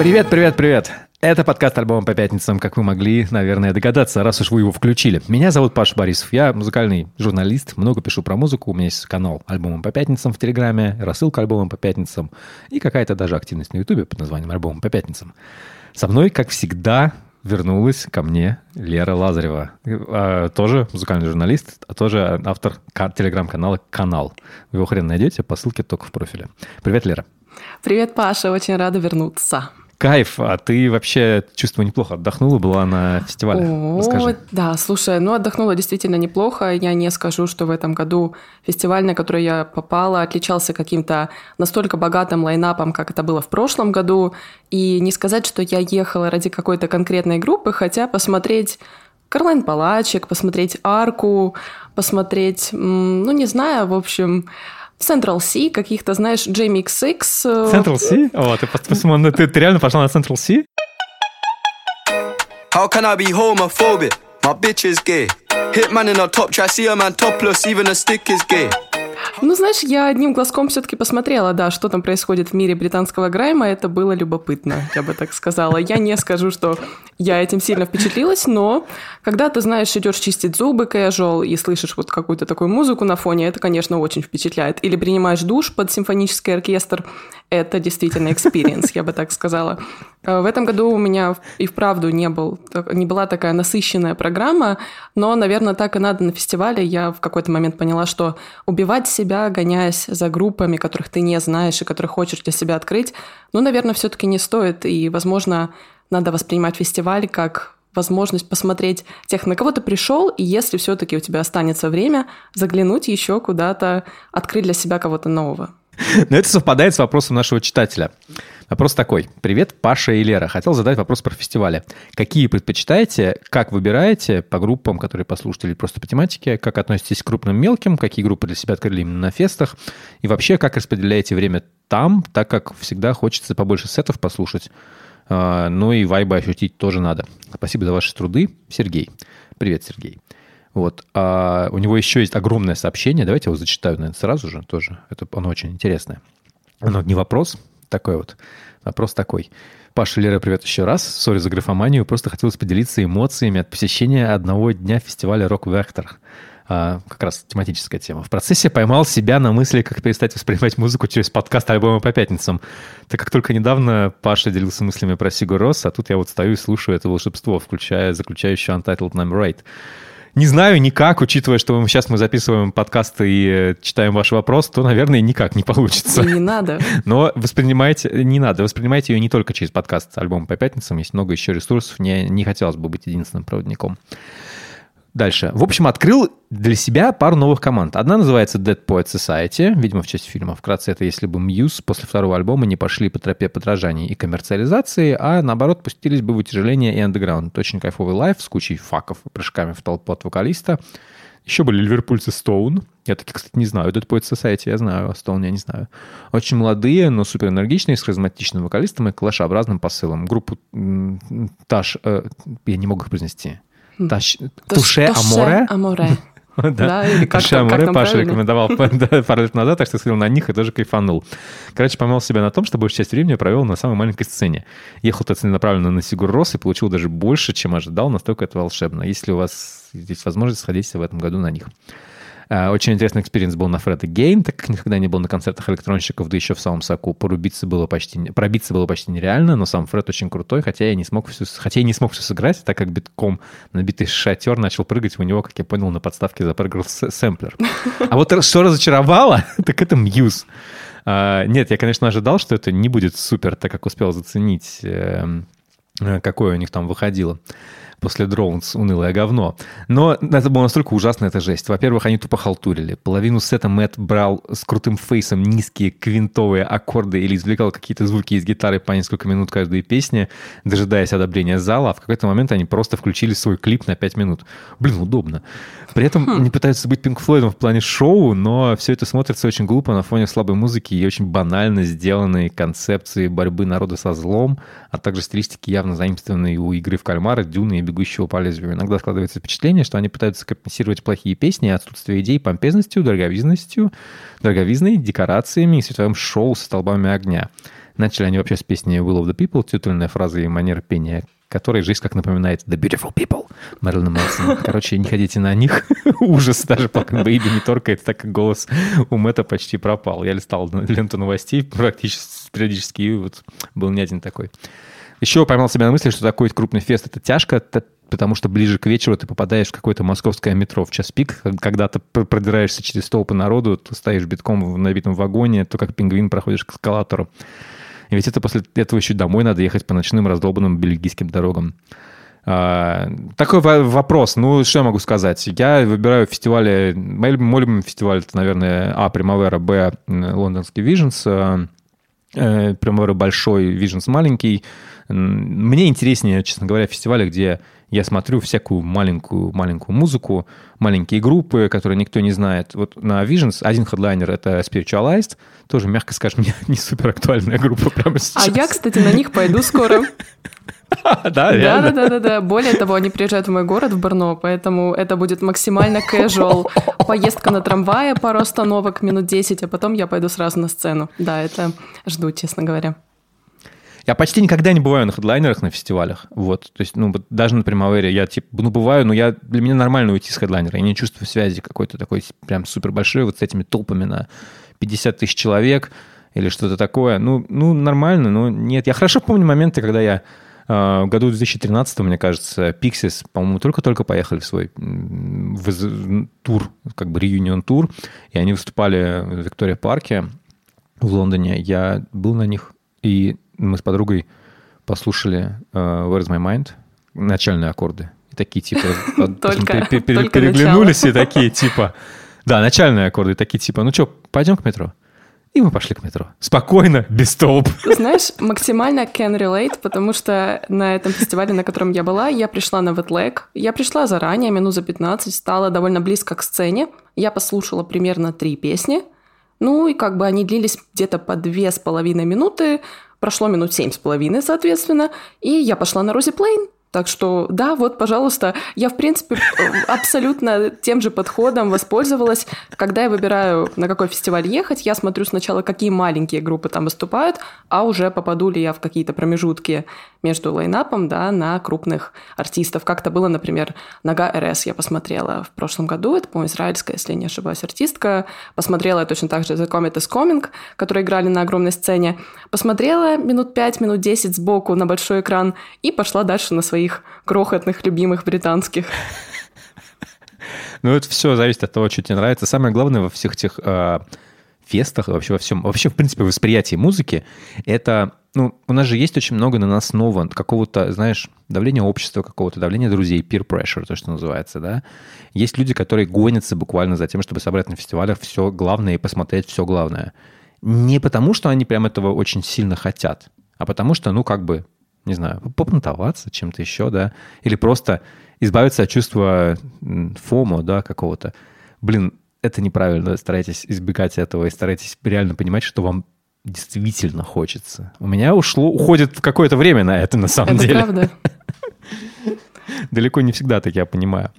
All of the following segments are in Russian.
Привет, привет, привет! Это подкаст альбома по пятницам, как вы могли, наверное, догадаться, раз уж вы его включили. Меня зовут Паша Борисов, я музыкальный журналист, много пишу про музыку, у меня есть канал альбомом по пятницам в Телеграме, рассылка альбомом по пятницам и какая-то даже активность на Ютубе под названием альбомом по пятницам. Со мной, как всегда, вернулась ко мне Лера Лазарева. А, тоже музыкальный журналист, а тоже автор телеграм-канала «Канал». Вы его хрен найдете по ссылке только в профиле. Привет, Лера. Привет, Паша, очень рада вернуться. Кайф, а ты вообще чувствую неплохо отдохнула, была на фестивале. О, Расскажи. Да, слушай, ну отдохнула действительно неплохо. Я не скажу, что в этом году фестиваль, на который я попала, отличался каким-то настолько богатым лайнапом, как это было в прошлом году. И не сказать, что я ехала ради какой-то конкретной группы, хотя посмотреть Карлайн Палачек, посмотреть Арку, посмотреть, ну не знаю, в общем, Central C, каких-то, знаешь, JMX X. Э, Central C? О, ты, ты, ты, ты реально пошла на Central C? How can I be homophobic? My bitch is gay. Hitman in a top try, see a man topless, even a stick is gay. Ну, знаешь, я одним глазком все-таки посмотрела, да, что там происходит в мире британского грайма. Это было любопытно, я бы так сказала. Я не скажу, что я этим сильно впечатлилась, но когда ты, знаешь, идешь чистить зубы casual и слышишь вот какую-то такую музыку на фоне, это, конечно, очень впечатляет. Или принимаешь душ под симфонический оркестр, это действительно experience, я бы так сказала. Э, в этом году у меня и вправду не, был, не была такая насыщенная программа, но, наверное, так и надо на фестивале. Я в какой-то момент поняла, что убивать себя, гоняясь за группами, которых ты не знаешь и которых хочешь для себя открыть, ну, наверное, все-таки не стоит. И, возможно, надо воспринимать фестиваль как возможность посмотреть тех, на кого ты пришел, и если все-таки у тебя останется время, заглянуть еще куда-то, открыть для себя кого-то нового. Но это совпадает с вопросом нашего читателя. Вопрос такой. Привет, Паша и Лера. Хотел задать вопрос про фестивали. Какие предпочитаете, как выбираете по группам, которые послушали, или просто по тематике, как относитесь к крупным мелким, какие группы для себя открыли именно на фестах, и вообще, как распределяете время там, так как всегда хочется побольше сетов послушать, а, ну и вайба ощутить тоже надо. Спасибо за ваши труды, Сергей. Привет, Сергей. Вот. А у него еще есть огромное сообщение. Давайте его зачитаю, наверное, сразу же тоже. Это оно очень интересное. Оно не вопрос, такой вот. Вопрос такой. Паша, Лера, привет еще раз. Сори за графоманию. Просто хотелось поделиться эмоциями от посещения одного дня фестиваля «Рок Вектор». А, как раз тематическая тема. В процессе поймал себя на мысли, как перестать воспринимать музыку через подкаст альбомы по пятницам. Так как только недавно Паша делился мыслями про Сигу Росс, а тут я вот стою и слушаю это волшебство, включая заключающую Untitled Number Right. Не знаю никак, учитывая, что сейчас мы записываем подкасты и э, читаем ваш вопрос, то, наверное, никак не получится. Не надо. Но воспринимайте, не надо, воспринимайте ее не только через подкаст альбом по пятницам, есть много еще ресурсов, мне не хотелось бы быть единственным проводником. Дальше. В общем, открыл для себя пару новых команд. Одна называется Dead Poet Society, видимо, в честь фильма. Вкратце, это если бы Muse после второго альбома не пошли по тропе подражаний и коммерциализации, а наоборот пустились бы в утяжеление и андеграунд. Очень кайфовый лайф с кучей факов и прыжками в толпу от вокалиста. Еще были ливерпульцы Stone. Я таких, кстати, не знаю. Dead Poet Society я знаю, а Stone я не знаю. Очень молодые, но супер энергичные, с харизматичным вокалистом и клашеобразным посылом. Группу Таш... Э, я не могу их произнести. Touché Amoré. Amoré. Да, или как Touché Amoré Паша рекомендовал пару лет назад, так что сходил на них и тоже кайфанул. Короче, поймал себя на том, что большую часть времени провел на самой маленькой сцене. Ехал то целенаправленно на Sigur Rós и получил даже больше, чем ожидал, настолько это волшебно. Если у вас есть возможность, сходите в этом году на них. А, очень интересный experience был на Fred Again, так как никогда не был на концертах электронщиков, да еще в самом соку. Порубиться было почти, пробиться было почти нереально, но сам Фред очень крутой, хотя я не смог все, хотя я не смог все сыграть, так как битком набитый шатер начал прыгать у него, как я понял, на подставке запрыгал сэмплер. А вот что разочаровало, так это Мьюз. А, нет, я, конечно, ожидал, что это не будет супер, так как успел заценить, эм, э, какое у них там выходило после Drones унылое говно. Но это было настолько ужасно, это жесть. Во-первых, они тупо халтурили. Половину сета Мэтт брал с крутым фейсом низкие квинтовые аккорды или извлекал какие-то звуки из гитары по несколько минут каждой песни, дожидаясь одобрения зала, а в какой-то момент они просто включили свой клип на 5 минут. Блин, удобно. При этом хм. они пытаются быть Пинк Флойдом в плане шоу, но все это смотрится очень глупо на фоне слабой музыки и очень банально сделанной концепции борьбы народа со злом, а также стилистики явно заимствованные у игры в кальмара, дюны и бегущего по лезвию. Иногда складывается впечатление, что они пытаются компенсировать плохие песни и отсутствие идей помпезностью, дороговизностью, дороговизной, декорациями и световым шоу со столбами огня. Начали они вообще с песни Will of the People, титульная фраза и манера пения, которой жизнь как напоминает The Beautiful People Мэрилина Мэнсона. Короче, не ходите на них. Ужас, даже пока Бэйби не торкает, так как голос у Мэтта почти пропал. Я листал ленту новостей практически, периодически, и вот был не один такой. Еще поймал себя на мысли, что такой крупный фест — это тяжко, потому что ближе к вечеру ты попадаешь в какое-то московское метро в час пик, когда ты продираешься через толпы народу, ты стоишь битком в набитом вагоне, то как пингвин проходишь к эскалатору. И ведь это после этого еще домой надо ехать по ночным раздолбанным бельгийским дорогам. А, такой вопрос. Ну, что я могу сказать? Я выбираю фестивали... Мой, любимый фестиваль это, наверное, А, Примавера, Б, Лондонский Visions. А, э, Примавера большой, Visions маленький. Мне интереснее, честно говоря, фестивали, где я смотрю всякую маленькую, маленькую музыку, маленькие группы, которые никто не знает. Вот на Visions один хедлайнер — это Spiritualized, тоже, мягко скажем, не, не супер актуальная группа прямо сейчас. А я, кстати, на них пойду скоро. Да, да, да, да, да. Более того, они приезжают в мой город, в Брно, поэтому это будет максимально casual. Поездка на трамвае, пару остановок, минут 10, а потом я пойду сразу на сцену. Да, это жду, честно говоря. Я почти никогда не бываю на хедлайнерах на фестивалях. Вот. То есть, ну, даже на Примавере я, типа, ну, бываю, но я, для меня нормально уйти с хедлайнера. Я не чувствую связи какой-то такой прям супер большой вот с этими толпами на 50 тысяч человек или что-то такое. Ну, ну, нормально, но нет. Я хорошо помню моменты, когда я э, в году 2013, мне кажется, Pixies, по-моему, только-только поехали в свой в, тур, как бы реюнион-тур, и они выступали в Виктория Парке в Лондоне. Я был на них, и мы с подругой послушали uh, Where's My Mind, начальные аккорды. И такие типа переглянулись и такие типа... Да, начальные аккорды, такие типа, ну что, пойдем к метро? И мы пошли к метро. Спокойно, без толп. Знаешь, максимально can relate, потому что на этом фестивале, на котором я была, я пришла на Wetlag. Я пришла заранее, минут за 15, стала довольно близко к сцене. Я послушала примерно три песни. Ну и как бы они длились где-то по две с половиной минуты. Прошло минут семь с половиной, соответственно. И я пошла на Рози Плейн. Так что, да, вот, пожалуйста, я, в принципе, абсолютно тем же подходом воспользовалась. Когда я выбираю, на какой фестиваль ехать, я смотрю сначала, какие маленькие группы там выступают, а уже попаду ли я в какие-то промежутки между лайнапом, да, на крупных артистов. Как-то было, например, Нога РС я посмотрела в прошлом году, это, по-моему, израильская, если не ошибаюсь, артистка. Посмотрела я точно так же The Comet is Coming, которые играли на огромной сцене. Посмотрела минут 5, минут 10 сбоку на большой экран и пошла дальше на свои своих крохотных любимых британских. Ну, это все зависит от того, что тебе нравится. Самое главное во всех этих э, фестах, вообще во всем, вообще, в принципе, восприятии музыки, это, ну, у нас же есть очень много на нас нового, какого-то, знаешь, давления общества какого-то, давления друзей, peer pressure, то, что называется, да. Есть люди, которые гонятся буквально за тем, чтобы собрать на фестивалях все главное и посмотреть все главное. Не потому, что они прям этого очень сильно хотят, а потому что, ну, как бы, не знаю, попонтоваться чем-то еще, да, или просто избавиться от чувства фомо, да, какого-то. Блин, это неправильно, старайтесь избегать этого и старайтесь реально понимать, что вам действительно хочется. У меня ушло, уходит какое-то время на это, на самом это деле. правда. Далеко не всегда так я понимаю.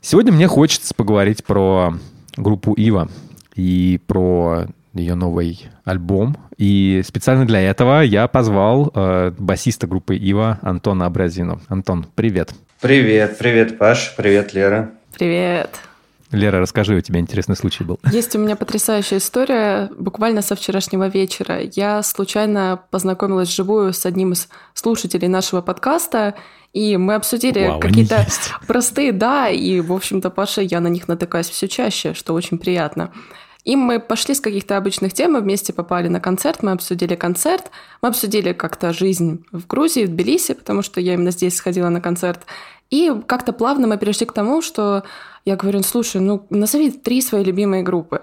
Сегодня мне хочется поговорить про группу Ива и про ее новый альбом. И специально для этого я позвал э, басиста группы Ива Антона Абразину. Антон, привет. Привет, привет, Паш, привет, Лера. Привет. Лера, расскажи, у тебя интересный случай был. Есть у меня потрясающая история. Буквально со вчерашнего вечера я случайно познакомилась вживую с одним из слушателей нашего подкаста, и мы обсудили Вау, какие-то простые, да, и, в общем-то, Паша, я на них натыкаюсь все чаще, что очень приятно. И мы пошли с каких-то обычных тем, мы вместе попали на концерт, мы обсудили концерт, мы обсудили как-то жизнь в Грузии, в Тбилиси, потому что я именно здесь сходила на концерт. И как-то плавно мы перешли к тому, что я говорю, слушай, ну назови три свои любимые группы.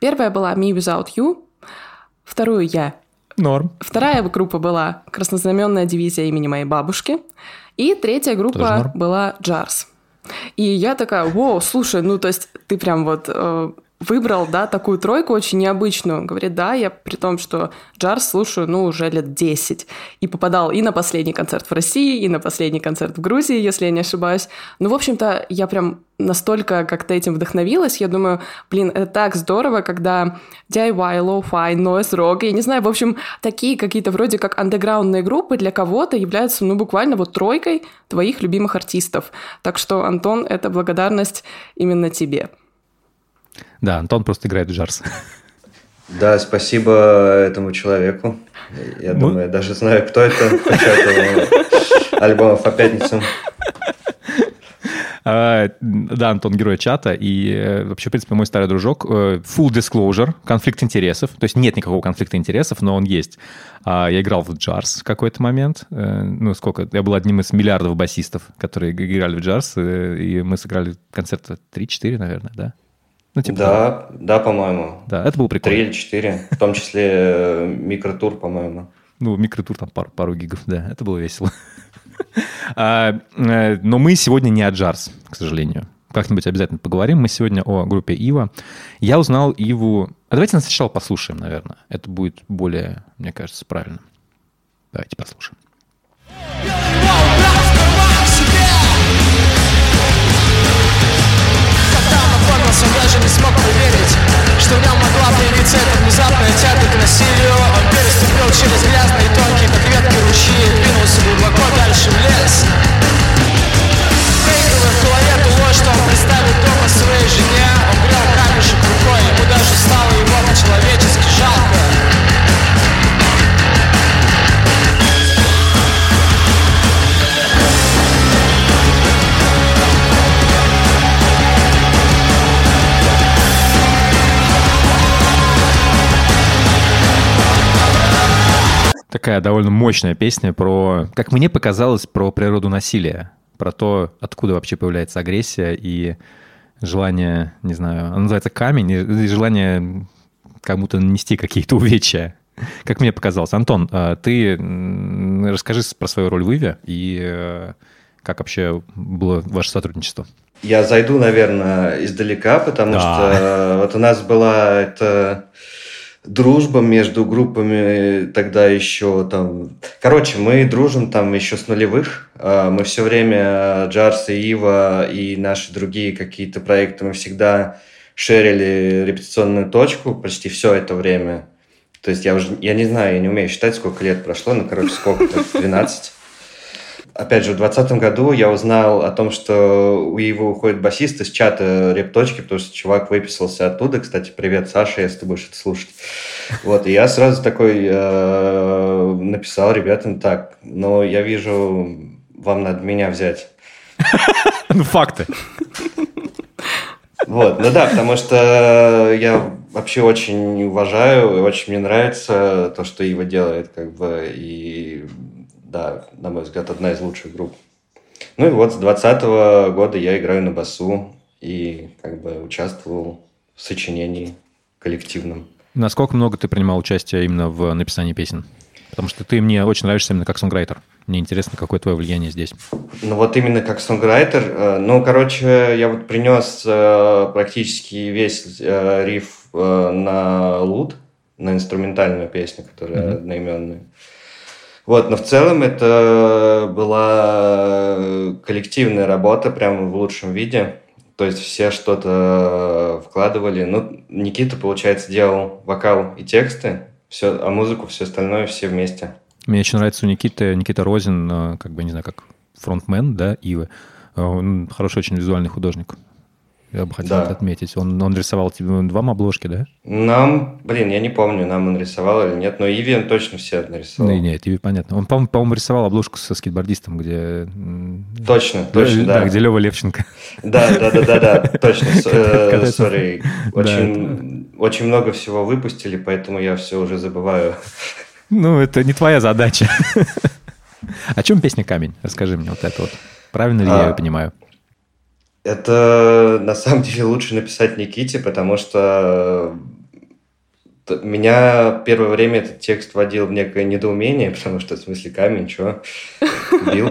Первая была Me Without You, вторую я. Норм. Вторая группа была краснознаменная дивизия имени моей бабушки. И третья группа была Джарс. И я такая, вау, слушай, ну то есть ты прям вот э, выбрал, да, такую тройку очень необычную. Говорит, да, я при том, что джарс слушаю, ну, уже лет 10. И попадал и на последний концерт в России, и на последний концерт в Грузии, если я не ошибаюсь. Ну, в общем-то, я прям настолько как-то этим вдохновилась. Я думаю, блин, это так здорово, когда DIY, lo-fi, noise rock, я не знаю, в общем, такие какие-то вроде как андеграундные группы для кого-то являются, ну, буквально вот тройкой твоих любимых артистов. Так что, Антон, это благодарность именно тебе. Да, Антон просто играет в джарс. Да, спасибо этому человеку. Я ну... думаю, я даже знаю, кто это. Початал альбомов по пятницам. А, да, Антон герой чата, и э, вообще, в принципе, мой старый дружок, э, full disclosure, конфликт интересов, то есть нет никакого конфликта интересов, но он есть. А, я играл в джарс в какой-то момент, э, ну, сколько, я был одним из миллиардов басистов, которые играли в джарс, и мы сыграли концерта 3-4, наверное, да? Ну, типа, да, да, по-моему. Да, это был прикольно. Три или четыре, в том числе э, микротур, по-моему. Ну, микротур там пару, пару гигов, да, это было весело. а, э, но мы сегодня не о джарс, к сожалению. Как-нибудь обязательно поговорим. Мы сегодня о группе Ива. Я узнал Иву... А давайте сначала послушаем, наверное. Это будет более, мне кажется, правильно. Давайте послушаем. Даже не смог поверить Что в нем могла появиться эта внезапная тяга к насилию Он переступил через грязные тонкие, как ветки ручьи Двинулся глубоко дальше в лес. Проигрывая в голове ложь, что он представит дома своей жене Он грел камешек рукой, ему даже стало его по-человечески жалко Такая довольно мощная песня про, как мне показалось, про природу насилия, про то, откуда вообще появляется агрессия и желание, не знаю, она называется камень, и желание кому-то нанести какие-то увечья. Как мне показалось. Антон, а ты расскажи про свою роль в Иве и э, как вообще было ваше сотрудничество? Я зайду, наверное, издалека, потому да. что вот у нас была эта дружба между группами тогда еще там... Короче, мы дружим там еще с нулевых. А, мы все время, Джарс и Ива и наши другие какие-то проекты, мы всегда шерили репетиционную точку почти все это время. То есть я уже, я не знаю, я не умею считать, сколько лет прошло, но, короче, сколько-то, 12 опять же, в 2020 году я узнал о том, что у его уходит басист из чата репточки, потому что чувак выписался оттуда. Кстати, привет, Саша, если ты будешь это слушать. Вот, и я сразу такой э, написал ребятам так, но я вижу, вам надо меня взять. Ну, факты. Вот, ну да, потому что я вообще очень уважаю, и очень мне нравится то, что Ива делает, как бы, и да, на мой взгляд, одна из лучших групп. Ну и вот с 2020 года я играю на басу и как бы участвовал в сочинении коллективном. Насколько много ты принимал участие именно в написании песен? Потому что ты мне очень нравишься именно как сонграйтер. Мне интересно, какое твое влияние здесь. Ну вот именно как сонграйтер. Э, ну, короче, я вот принес э, практически весь э, риф на лут, на инструментальную песню, которая mm-hmm. одноименная. Вот, но в целом это была коллективная работа прямо в лучшем виде. То есть все что-то вкладывали. Ну, Никита, получается, делал вокал и тексты, все, а музыку, все остальное все вместе. Мне очень нравится у Никиты, Никита Розин, э, как бы, не знаю, как фронтмен, да, Ивы. Э, он хороший очень визуальный художник. Я бы хотел да. это отметить. Он, он рисовал тебе вам обложки, да? Нам, блин, я не помню, нам он рисовал или нет, но Иви он точно все нарисовал. Ну, нет, Иви понятно. Он, по-моему, рисовал обложку со скейтбордистом, где... Точно, точно, да. Да, где Лева Левченко. Да, да, да, да, да, точно. Сори. Очень, очень много всего выпустили, поэтому я все уже забываю. Ну, это не твоя задача. О чем песня «Камень»? Расскажи мне вот это вот. Правильно ли я ее понимаю? Это на самом деле лучше написать Никите, потому что меня первое время этот текст вводил в некое недоумение, потому что в смысле камень, что? Бил?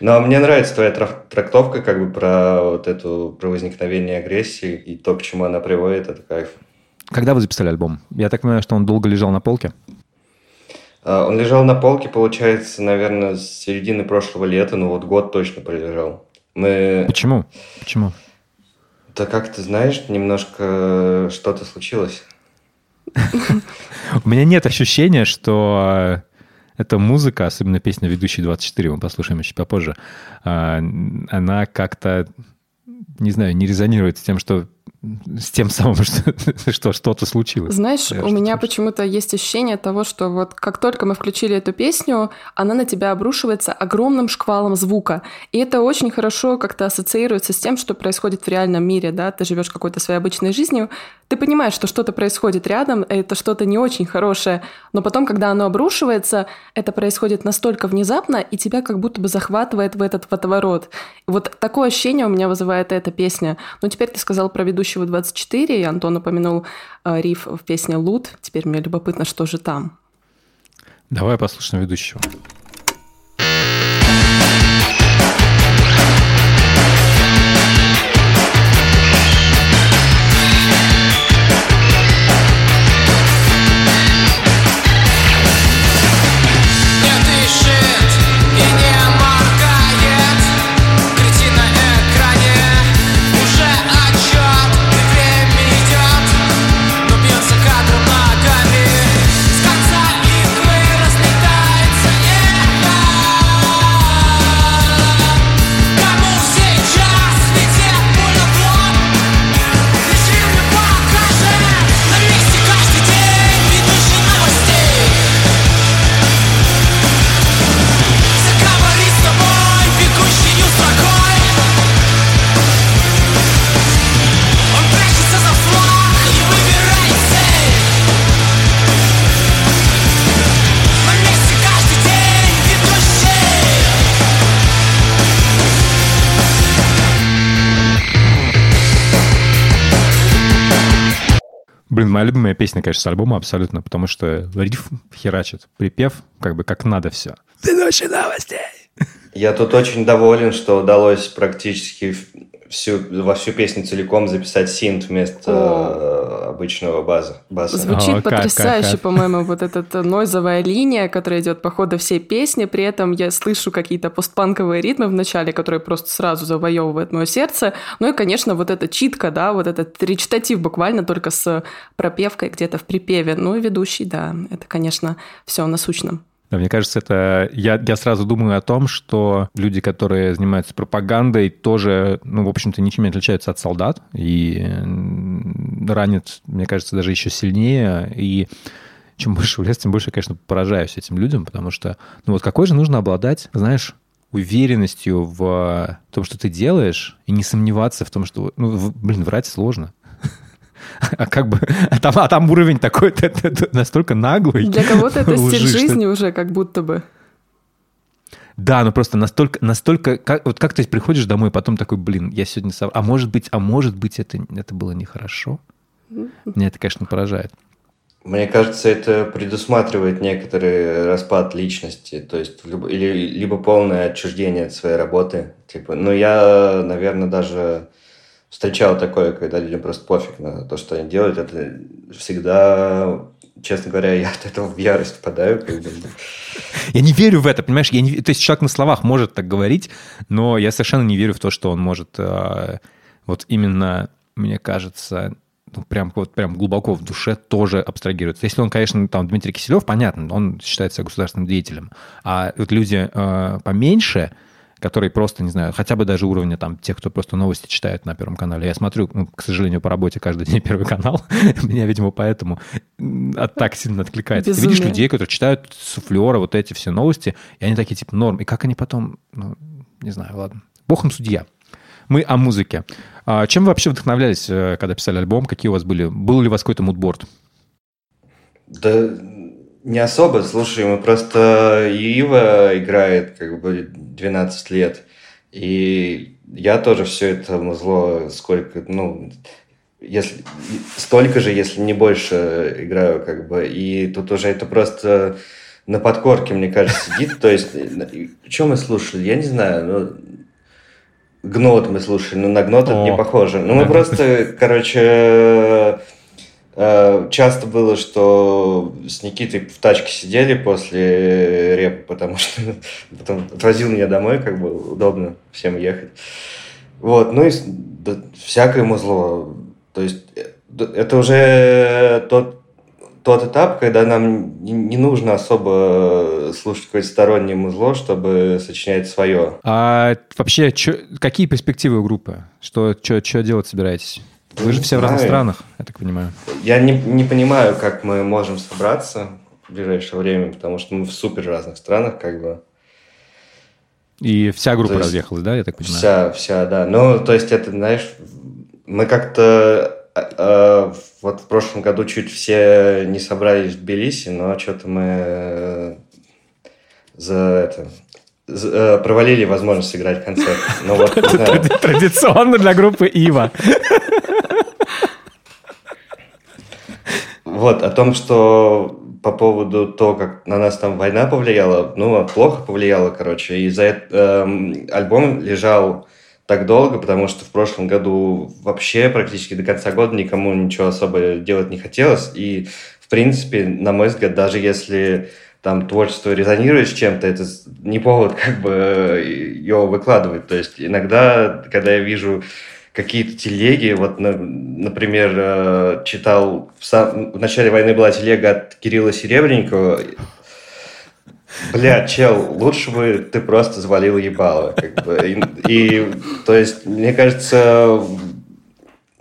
Но мне нравится твоя трактовка как бы про вот эту, про возникновение агрессии и то, к чему она приводит, это кайф. Когда вы записали альбом? Я так понимаю, что он долго лежал на полке? А, он лежал на полке, получается, наверное, с середины прошлого лета, ну вот год точно пролежал. Мы... Почему? Почему? Да как ты знаешь, немножко что-то случилось. У меня нет ощущения, что эта музыка, особенно песня «Ведущий 24», мы послушаем еще попозже, а, она как-то, не знаю, не резонирует с тем, что с тем самым, что, что что-то случилось. Знаешь, у меня почему-то есть ощущение того, что вот как только мы включили эту песню, она на тебя обрушивается огромным шквалом звука. И это очень хорошо как-то ассоциируется с тем, что происходит в реальном мире, да, ты живешь какой-то своей обычной жизнью, ты понимаешь, что что-то происходит рядом, это что-то не очень хорошее, но потом, когда оно обрушивается, это происходит настолько внезапно, и тебя как будто бы захватывает в этот водоворот. Вот такое ощущение у меня вызывает эта песня. Но теперь ты сказал про ведущий ведущего 24, и Антон упомянул э, риф в песне «Лут». Теперь мне любопытно, что же там. Давай послушаем ведущего. Блин, моя любимая песня, конечно, с альбома абсолютно, потому что риф херачит, припев как бы как надо все. Ведущий новостей! Я тут очень доволен, что удалось практически всю, во всю песню целиком записать синт вместо О. обычного база, баса. Звучит О, потрясающе, по-моему, вот эта нойзовая линия, которая идет по ходу всей песни. При этом я слышу какие-то постпанковые ритмы в начале, которые просто сразу завоевывают мое сердце. Ну и, конечно, вот эта читка, да, вот этот речитатив буквально только с пропевкой где-то в припеве. Ну и ведущий, да, это, конечно, все насущно. Да, мне кажется, это... Я, я сразу думаю о том, что люди, которые занимаются пропагандой, тоже, ну, в общем-то, ничем не отличаются от солдат и ранят, мне кажется, даже еще сильнее. И чем больше в лес, тем больше, конечно, поражаюсь этим людям, потому что, ну, вот какой же нужно обладать, знаешь, уверенностью в том, что ты делаешь, и не сомневаться в том, что, ну, блин, врать сложно. а как бы, а там, а там уровень такой это, это настолько наглый. Для кого-то это стиль жизни уже как будто бы. Да, но просто настолько, настолько, как, вот как ты приходишь домой, потом такой, блин, я сегодня сам, а может быть, а может быть, это, это было нехорошо? Меня это, конечно, поражает. Мне кажется, это предусматривает некоторый распад личности, то есть или либо полное отчуждение от своей работы. Типа, ну я, наверное, даже встречал такое, когда людям просто пофиг на то, что они делают. Это всегда, честно говоря, я от этого в ярость впадаю. Я не верю в это, понимаешь? Я не, то есть человек на словах может так говорить, но я совершенно не верю в то, что он может э, вот именно, мне кажется, ну, прям, вот, прям глубоко в душе тоже абстрагируется. Если он, конечно, там Дмитрий Киселев, понятно, он считается государственным деятелем. А вот люди э, поменьше, которые просто, не знаю, хотя бы даже уровня там тех, кто просто новости читает на Первом канале. Я смотрю, ну, к сожалению, по работе каждый день Первый канал. Меня, видимо, поэтому от, так сильно откликается. Безумие. Ты видишь людей, которые читают суфлера, вот эти все новости, и они такие, типа, норм. И как они потом, ну, не знаю, ладно. Бог им судья. Мы о музыке. А чем вы вообще вдохновлялись, э, когда писали альбом? Какие у вас были? Был ли у вас какой-то мудборд? Да не особо, слушай, мы просто Ива играет как бы 12 лет, и я тоже все это музло сколько, ну, если столько же, если не больше играю, как бы, и тут уже это просто на подкорке, мне кажется, сидит. То есть, что мы слушали? Я не знаю, ну, Гнот мы слушали, но на Гнот это не похоже. Ну, мы просто, короче, э, часто было, что с Никитой в тачке сидели после репа, потому что потом отвозил меня домой, как бы удобно всем ехать. Вот, ну и да, всякое музло. То есть э, это уже тот тот этап, когда нам не нужно особо слушать какое-то стороннее музло, чтобы сочинять свое. А вообще, чё, какие перспективы у группы? Что, что, что делать собираетесь? Вы же все в разных странах, я так понимаю. Я не, не понимаю, как мы можем собраться в ближайшее время, потому что мы в супер разных странах, как бы. И вся группа есть, разъехалась, да, я так понимаю? Вся, вся, да. Ну, то есть это, знаешь, мы как-то э, вот в прошлом году чуть все не собрались в Тбилиси, но что-то мы э, за это за, э, провалили возможность сыграть концерт. Вот, Традиционно для группы Ива. Вот, о том, что по поводу того, как на нас там война повлияла, ну, плохо повлияла, короче. И за это э, альбом лежал так долго, потому что в прошлом году вообще практически до конца года никому ничего особо делать не хотелось. И, в принципе, на мой взгляд, даже если там творчество резонирует с чем-то, это не повод как бы его выкладывать. То есть иногда, когда я вижу какие-то телеги, вот, например, э, читал, в, сам, в начале войны была телега от Кирилла Серебренникова, Бля, чел, лучше бы ты просто завалил ебало. Как бы. и, и, то есть, мне кажется,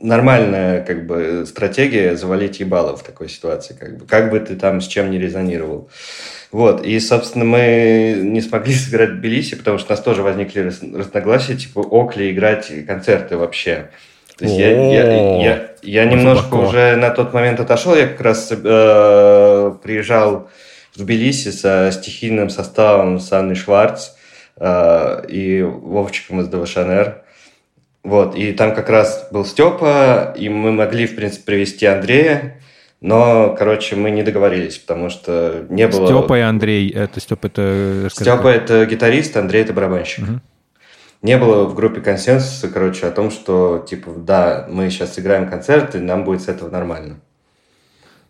нормальная как бы стратегия завалить ебало в такой ситуации. Как бы, как бы ты там с чем не резонировал. Вот, и, собственно, мы не смогли сыграть в Тбилиси, потому что у нас тоже возникли разногласия, типа, ок ли играть концерты вообще. То есть я, я, я, я немножко уже на тот момент отошел, я как раз э, приезжал в Тбилиси со стихийным составом с Анной Шварц э, и Вовчиком из ДВШНР. Вот, и там как раз был Степа, и мы могли, в принципе, привести Андрея, но, короче, мы не договорились, потому что не было... Степа и Андрей, это Степа это... Степа это гитарист, Андрей это барабанщик. Угу. Не было в группе консенсуса, короче, о том, что, типа, да, мы сейчас играем концерт, и нам будет с этого нормально.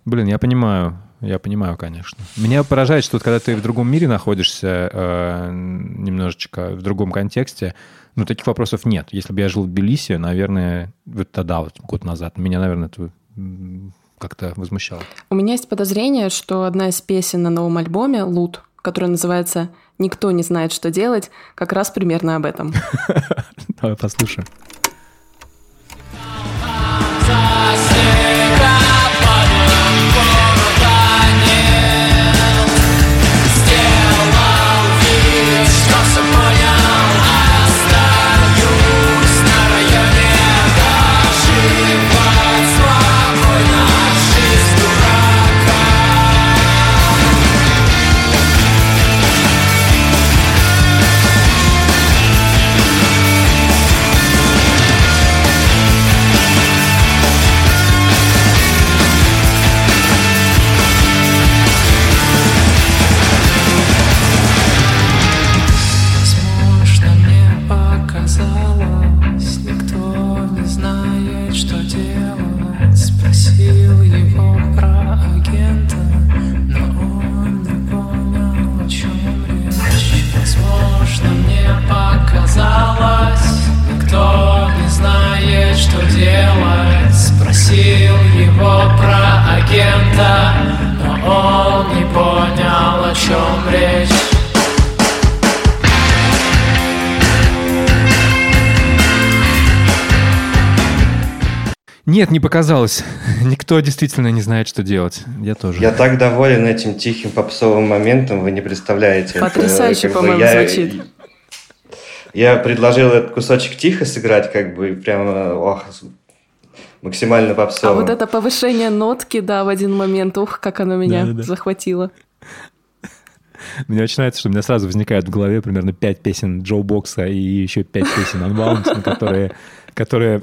Блин, я понимаю. Я понимаю, конечно. Меня поражает, что вот когда ты в другом мире находишься, э, немножечко в другом контексте, ну, таких вопросов нет. Если бы я жил в Тбилиси, наверное, вот тогда, вот год назад, меня, наверное, это как-то возмущало. У меня есть подозрение, что одна из песен на новом альбоме «Лут», которая называется «Никто не знает, что делать», как раз примерно об этом. Давай послушаем. Нет, не показалось. Никто действительно не знает, что делать. Я тоже. Я так доволен этим тихим попсовым моментом, вы не представляете. Потрясающе, по-моему, я, звучит. Я предложил этот кусочек тихо сыграть, как бы прямо, ох, максимально попсово. А вот это повышение нотки, да, в один момент, ух, как оно меня да, да. захватило. Мне очень нравится, что у меня сразу возникает в голове примерно пять песен Джо Бокса и еще пять песен Unbound, которые, которые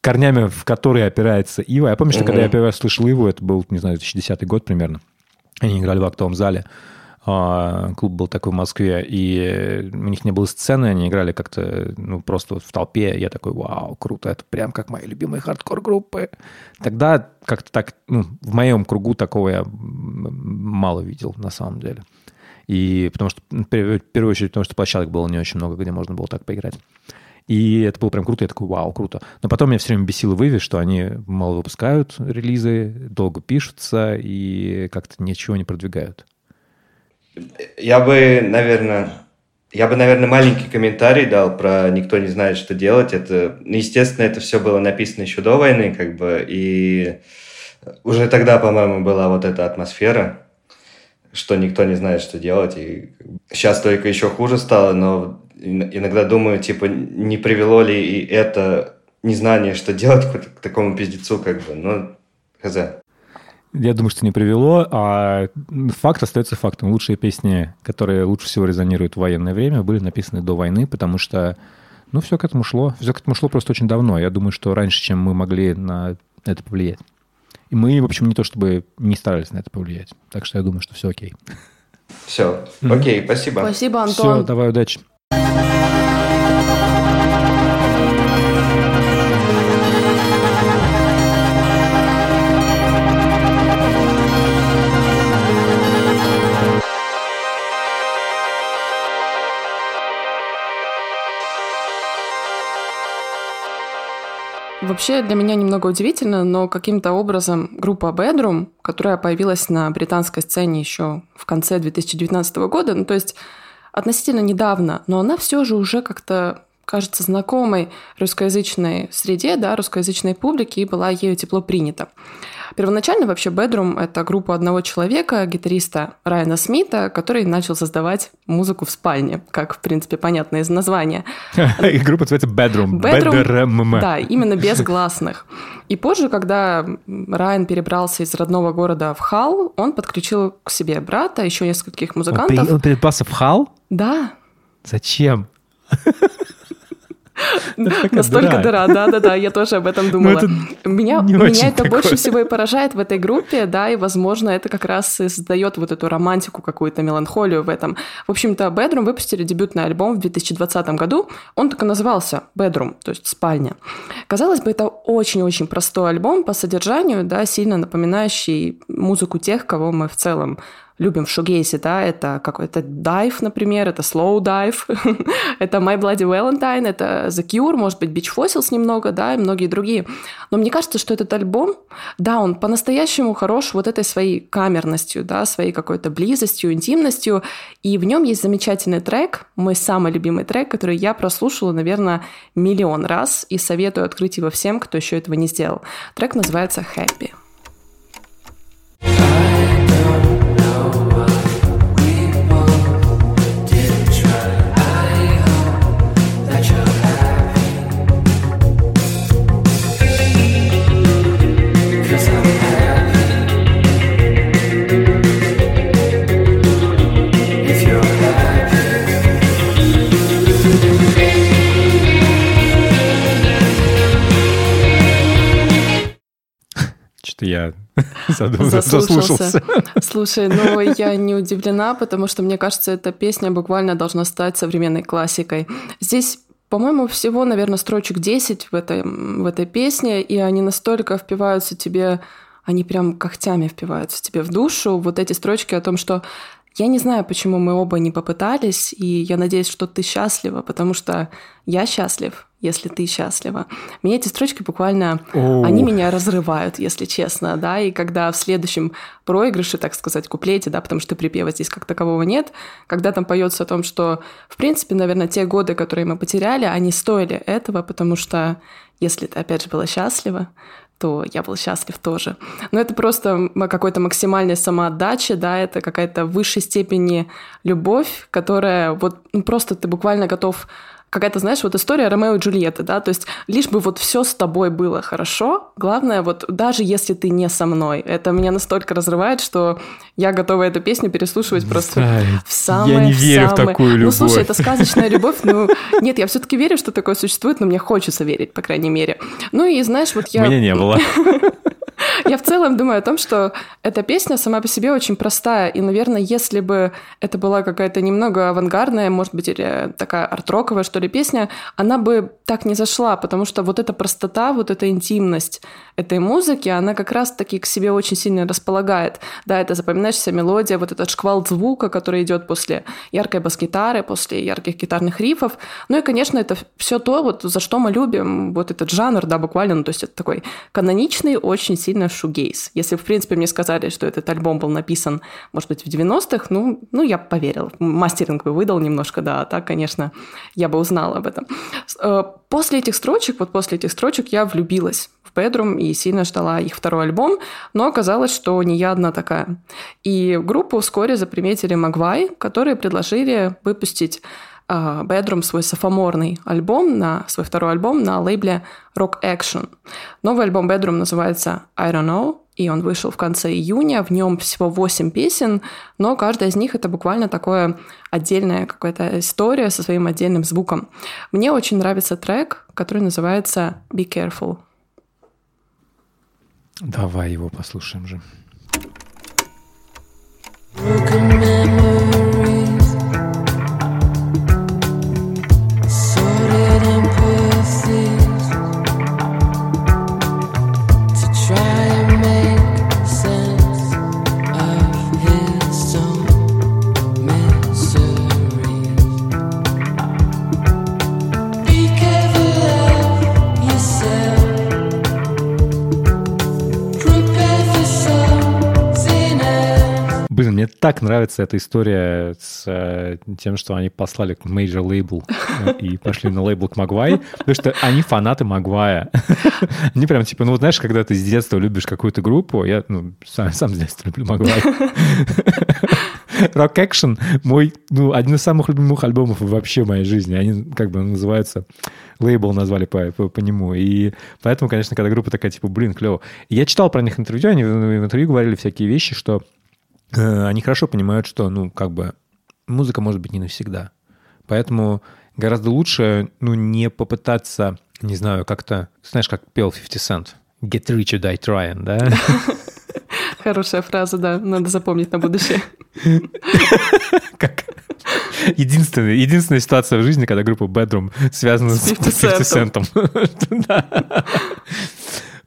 корнями в которые опирается Ива. Я помню, что когда я первый раз слышал Иву, это был, не знаю, 2010 год примерно, они играли в актовом зале, А, клуб был такой в Москве, и у них не было сцены, они играли как-то ну, просто в толпе. Я такой, вау, круто, это прям как мои любимые хардкор-группы. Тогда как-то так, ну, в моем кругу такого я мало видел на самом деле. И потому что, в первую очередь, потому что площадок было не очень много, где можно было так поиграть. И это было прям круто. Я такой, вау, круто. Но потом меня все время бесило вывес, что они мало выпускают релизы, долго пишутся и как-то ничего не продвигают. Я бы, наверное, я бы, наверное, маленький комментарий дал про «Никто не знает, что делать». Это, ну, естественно, это все было написано еще до войны, как бы, и уже тогда, по-моему, была вот эта атмосфера, что никто не знает, что делать, и сейчас только еще хуже стало, но иногда думаю, типа, не привело ли и это незнание, что делать к такому пиздецу, как бы, ну, хз. Я думаю, что не привело, а факт остается фактом. Лучшие песни, которые лучше всего резонируют в военное время, были написаны до войны, потому что, ну, все к этому шло. Все к этому шло просто очень давно. Я думаю, что раньше, чем мы могли на это повлиять. И мы, в общем, не то чтобы не старались на это повлиять. Так что я думаю, что все окей. Все, окей, спасибо. Спасибо, Антон. Все, давай, удачи. Вообще для меня немного удивительно, но каким-то образом группа Bedroom, которая появилась на британской сцене еще в конце 2019 года, ну то есть относительно недавно, но она все же уже как-то кажется знакомой русскоязычной среде, да, русскоязычной публике и была ею тепло принята. Первоначально вообще Bedroom — это группа одного человека, гитариста Райана Смита, который начал создавать музыку в спальне, как, в принципе, понятно из названия. И группа называется Bedroom. Bedroom, да, именно без гласных. И позже, когда Райан перебрался из родного города в Хал, он подключил к себе брата, еще нескольких музыкантов. Он перебрался в Хал? Да. Зачем? Настолько дыра, да-да-да, я тоже об этом ну, думала. Меня, меня это больше всего и поражает в этой группе, да, и, возможно, это как раз и создает вот эту романтику, какую-то меланхолию в этом. В общем-то, Bedroom выпустили дебютный альбом в 2020 году, он так и назывался Bedroom, то есть спальня. Казалось бы, это очень-очень простой альбом по содержанию, да, сильно напоминающий музыку тех, кого мы в целом любим в шугейсе, да, это какой-то дайв, например, это slow dive, это My Bloody Valentine, это The Cure, может быть, Beach Fossils немного, да, и многие другие. Но мне кажется, что этот альбом, да, он по-настоящему хорош вот этой своей камерностью, да, своей какой-то близостью, интимностью, и в нем есть замечательный трек, мой самый любимый трек, который я прослушала, наверное, миллион раз, и советую открыть его всем, кто еще этого не сделал. Трек называется «Happy». Что я заслушался. Слушай, ну я не удивлена, потому что мне кажется, эта песня буквально должна стать современной классикой. Здесь по-моему, всего, наверное, строчек 10 в этой, в этой песне, и они настолько впиваются тебе, они прям когтями впиваются тебе в душу. Вот эти строчки о том, что я не знаю, почему мы оба не попытались, и я надеюсь, что ты счастлива, потому что я счастлив, если ты счастлива. Меня эти строчки буквально, О. они меня разрывают, если честно, да, и когда в следующем проигрыше, так сказать, куплете, да, потому что припева здесь как такового нет, когда там поется о том, что, в принципе, наверное, те годы, которые мы потеряли, они стоили этого, потому что если ты, опять же, была счастлива, то я был счастлив тоже. Но это просто какой-то максимальной самоотдача, да, это какая-то в высшей степени любовь, которая вот ну, просто ты буквально готов какая-то, знаешь, вот история Ромео и Джульетты, да, то есть лишь бы вот все с тобой было хорошо, главное вот даже если ты не со мной, это меня настолько разрывает, что я готова эту песню переслушивать просто Знает. в самое Я не верю в, самое... в такую любовь. Ну, слушай, это сказочная любовь, ну, нет, я все-таки верю, что такое существует, но мне хочется верить, по крайней мере. Ну и знаешь, вот я... Меня не было. Я в целом думаю о том, что эта песня сама по себе очень простая, и, наверное, если бы это была какая-то немного авангардная, может быть, или такая арт-роковая, что ли, песня, она бы так не зашла, потому что вот эта простота, вот эта интимность этой музыки, она как раз-таки к себе очень сильно располагает. Да, это запоминающаяся мелодия, вот этот шквал звука, который идет после яркой бас-гитары, после ярких гитарных рифов. Ну и, конечно, это все то, вот за что мы любим вот этот жанр, да, буквально, ну, то есть это такой каноничный, очень сильно шугейс. Если, в принципе, мне сказали, что этот альбом был написан, может быть, в 90-х, ну, ну я поверил. Мастеринг бы выдал немножко, да, а так, конечно, я бы узнала об этом. Э, после этих строчек, вот после этих строчек я влюбилась в Bedroom и сильно ждала их второй альбом, но оказалось, что не я одна такая. И группу вскоре заприметили Магвай, которые предложили выпустить Bedroom свой софоморный альбом, на свой второй альбом на лейбле Rock Action. Новый альбом Bedroom называется I Don't Know, и он вышел в конце июня. В нем всего 8 песен, но каждая из них это буквально такое отдельная какая-то история со своим отдельным звуком. Мне очень нравится трек, который называется Be Careful. Давай его послушаем же. Мне так нравится эта история с э, тем, что они послали к major label э, и пошли на лейбл к Магвай, потому что они фанаты Магвая. Они прям типа, ну, знаешь, когда ты с детства любишь какую-то группу, я ну, сам, сам с детства люблю Магвай. Rock Action мой, ну, один из самых любимых альбомов вообще в моей жизни. Они как бы называются, лейбл назвали по, по, по нему. И поэтому, конечно, когда группа такая, типа, блин, клево. Я читал про них интервью, они в интервью говорили всякие вещи, что они хорошо понимают, что, ну, как бы, музыка может быть не навсегда. Поэтому гораздо лучше, ну, не попытаться, не знаю, как-то, знаешь, как пел 50 Cent, get rich or die trying, да? Хорошая фраза, да, надо запомнить на будущее. Как единственная, единственная ситуация в жизни, когда группа Bedroom связана с 50 центом.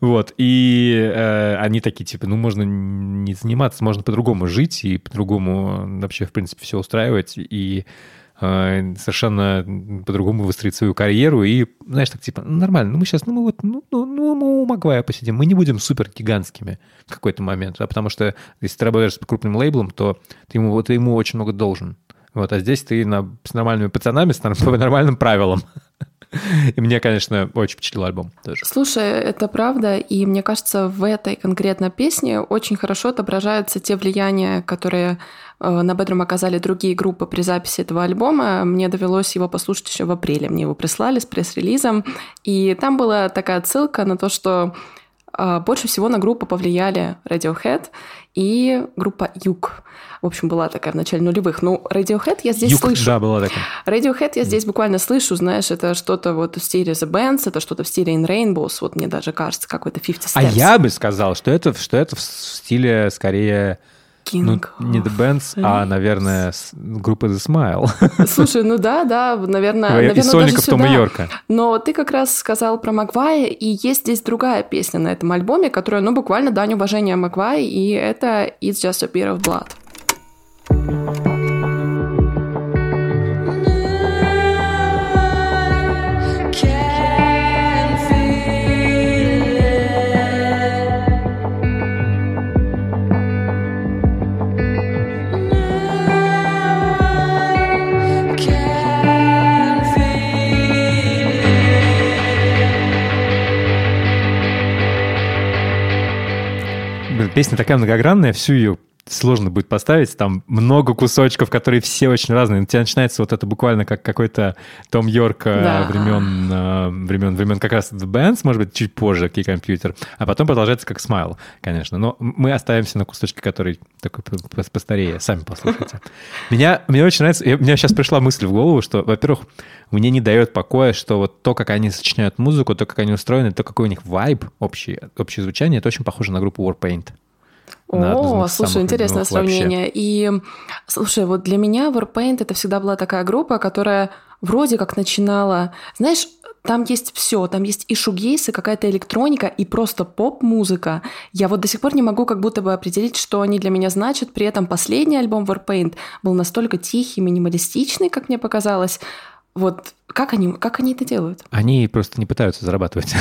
Вот, и э, они такие, типа, ну, можно не заниматься, можно по-другому жить и по-другому вообще, в принципе, все устраивать, и э, совершенно по-другому выстроить свою карьеру, и, знаешь, так, типа, ну, нормально, ну, мы сейчас, ну, мы вот, ну, ну, ну мы у Магвая посидим, мы не будем супер гигантскими в какой-то момент, да, потому что если ты работаешь с крупным лейблом, то ты ему, ты ему очень много должен. Вот, а здесь ты на, с нормальными пацанами, с нормальным правилам. И мне, конечно, очень впечатлил альбом тоже. Слушай, это правда, и мне кажется, в этой конкретно песне очень хорошо отображаются те влияния, которые э, на Бедрум оказали другие группы при записи этого альбома. Мне довелось его послушать еще в апреле. Мне его прислали с пресс-релизом. И там была такая отсылка на то, что больше всего на группу повлияли Radiohead и группа Юг. В общем, была такая в начале нулевых. Ну, Radiohead я здесь Юг, слышу. Да, была такая. Radiohead я здесь буквально слышу, знаешь, это что-то вот в стиле The Bands, это что-то в стиле In Rainbows, вот мне даже кажется, какой-то 50 Steps. А я бы сказал, что это, что это в стиле скорее... King ну, не The Bands, а, наверное, группа The Smile. Слушай, ну да, да, наверное, наверное И сольников Тома Йорка. Но ты как раз сказал про Магвая, и есть здесь другая песня на этом альбоме, которая, ну, буквально дань уважения Магвай, и это It's Just a Beer of Blood. Песня такая многогранная, всю ее сложно будет поставить. Там много кусочков, которые все очень разные. У тебя начинается вот это буквально как какой-то Том Йорк э, да. времен, э, времен, времен как раз The Bands, может быть, чуть позже, Key Computer, а потом продолжается как Smile, конечно. Но мы оставимся на кусочке, который такой постарее. Сами послушайте. Меня, мне очень нравится, у меня сейчас пришла мысль в голову, что, во-первых, мне не дает покоя, что вот то, как они сочиняют музыку, то, как они устроены, то, какой у них вайб, общий, общее звучание, это очень похоже на группу Warpaint. О, слушай, интересное сравнение. Вообще. И, слушай, вот для меня Warpaint это всегда была такая группа, которая вроде как начинала... Знаешь, там есть все, там есть и шугейсы, какая-то электроника, и просто поп-музыка. Я вот до сих пор не могу как будто бы определить, что они для меня значат. При этом последний альбом Warpaint был настолько тихий, минималистичный, как мне показалось. Вот как они, как они это делают? Они просто не пытаются зарабатывать.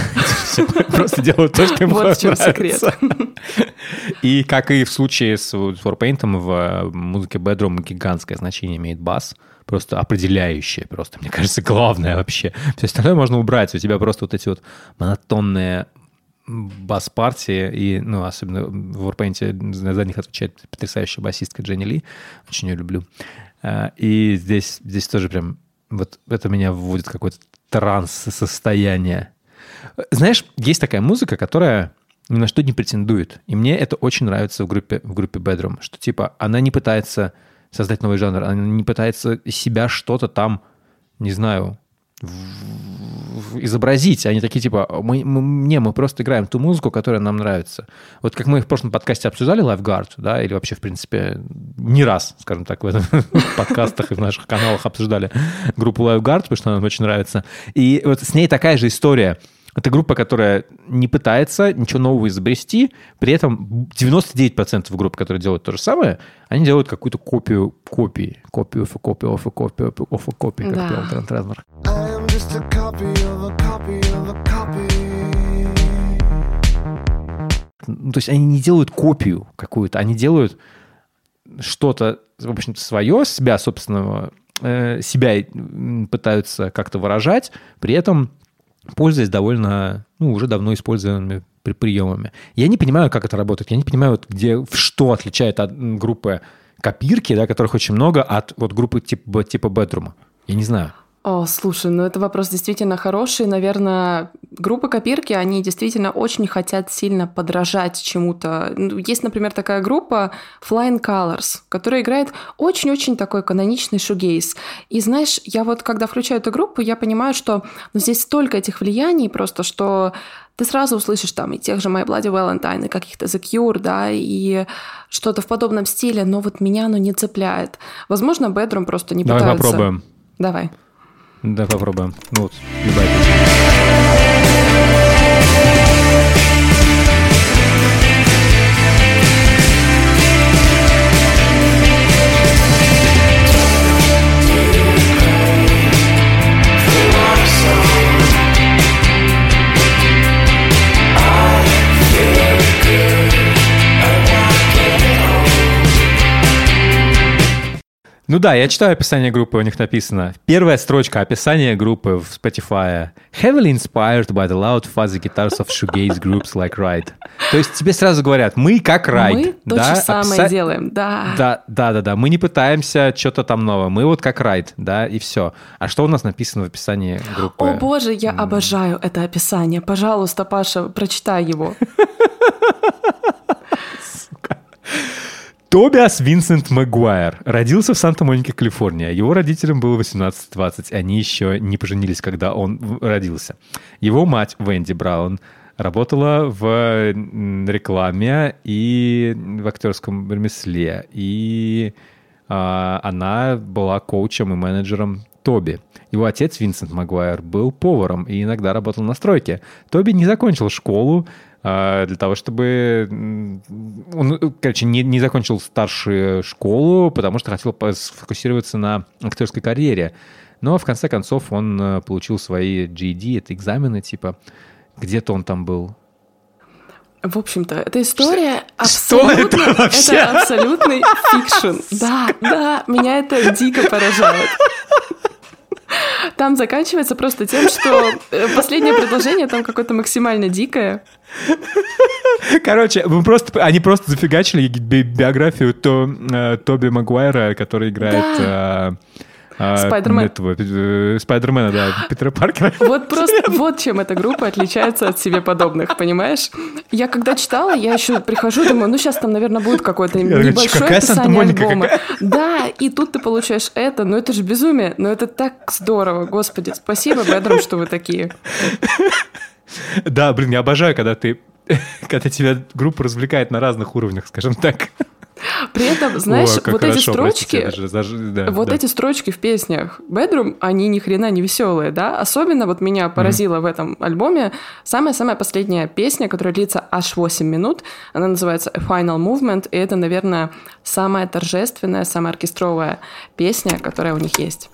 Просто делают то, что им Вот в чем секрет. И как и в случае с Warpaint, в э, музыке Bedroom гигантское значение имеет бас, просто определяющее просто, мне кажется, главное вообще. Все остальное можно убрать, у тебя просто вот эти вот монотонные бас-партии, и, ну, особенно в Warpaint за них отвечает потрясающая басистка Дженни Ли, очень ее люблю. Э, и здесь, здесь тоже прям вот это меня вводит в какое-то транс-состояние. Знаешь, есть такая музыка, которая ни на что не претендует. И мне это очень нравится в группе, в группе Bedroom, что типа она не пытается создать новый жанр, она не пытается себя что-то там, не знаю, изобразить. Они такие типа, мы, мы, не, мы просто играем ту музыку, которая нам нравится. Вот как мы в прошлом подкасте обсуждали Lifeguard, да, или вообще, в принципе, не раз, скажем так, в этом подкастах и в наших каналах обсуждали группу Lifeguard, потому что она нам очень нравится. И вот с ней такая же история – это группа, которая не пытается ничего нового изобрести, при этом 99% групп, которые делают то же самое, они делают какую-то копию копии. Копию of a copy of a copy, как да. пел Трент. Ну, то есть они не делают копию какую-то, они делают что-то, в общем-то, свое, себя собственного, э, себя пытаются как-то выражать, при этом пользуясь довольно, ну, уже давно используемыми приемами. Я не понимаю, как это работает. Я не понимаю, вот где, что отличает от группы копирки, да, которых очень много, от вот группы типа, типа Bedroom. Я не знаю. О, слушай, ну это вопрос действительно хороший. Наверное, группы копирки, они действительно очень хотят сильно подражать чему-то. Ну, есть, например, такая группа Flying Colors, которая играет очень-очень такой каноничный шугейс. И знаешь, я вот когда включаю эту группу, я понимаю, что ну, здесь столько этих влияний просто, что ты сразу услышишь там и тех же My Bloody Valentine, и каких-то The Cure, да, и что-то в подобном стиле, но вот меня оно не цепляет. Возможно, Bedroom просто не Давай пытаются... Давай попробуем. Давай. Да, попробуем. Ну вот, любая да, я читаю описание группы, у них написано. Первая строчка описания группы в Spotify. Heavily inspired by the loud fuzzy guitars of shoegaze groups like Ride. То есть тебе сразу говорят, мы как Ride. Мы то да? же самое Описа... делаем, да. Да, да, да, да. Мы не пытаемся что-то там новое. Мы вот как Ride, да, и все. А что у нас написано в описании группы? О боже, я обожаю это описание. Пожалуйста, Паша, прочитай его. Тобиас Винсент Магуайр родился в Санта-Монике, Калифорния. Его родителям было 18-20. Они еще не поженились, когда он родился. Его мать, Венди Браун, работала в рекламе и в актерском ремесле. И а, она была коучем и менеджером Тоби. Его отец, Винсент Магуайр, был поваром и иногда работал на стройке. Тоби не закончил школу, для того, чтобы... Он, короче, не, не закончил старшую школу, потому что хотел сфокусироваться на актерской карьере. Но в конце концов он э, получил свои GED, это экзамены, типа, где-то он там был в общем-то, эта история что, абсолютно, что это, вообще? это абсолютный fiction. Да, да, меня это дико поражает. Там заканчивается просто тем, что э, последнее предложение там какое-то максимально дикое. Короче, мы просто, они просто зафигачили би биографию то, э, Тоби Магуайра, который играет... Да. Э, Спайдермен. Этого, Спайдермена, да, Питера Паркера. Вот просто, вот чем эта группа отличается от себе подобных, понимаешь? Я когда читала, я еще прихожу, думаю, ну сейчас там, наверное, будет какое-то небольшое описание альбома. Да, и тут ты получаешь это, ну это же безумие, но это так здорово, господи, спасибо, Бедрам, что вы такие. Да, блин, я обожаю, когда ты когда тебя группа развлекает на разных уровнях, скажем так. При этом, знаешь, О, вот эти строчки, даже, даже, да, вот да. эти строчки в песнях Bedroom, они ни хрена не веселые, да? Особенно вот меня поразило в этом альбоме самая-самая последняя песня, которая длится аж 8 минут. Она называется A Final Movement, и это, наверное, самая торжественная, самая оркестровая песня, которая у них есть.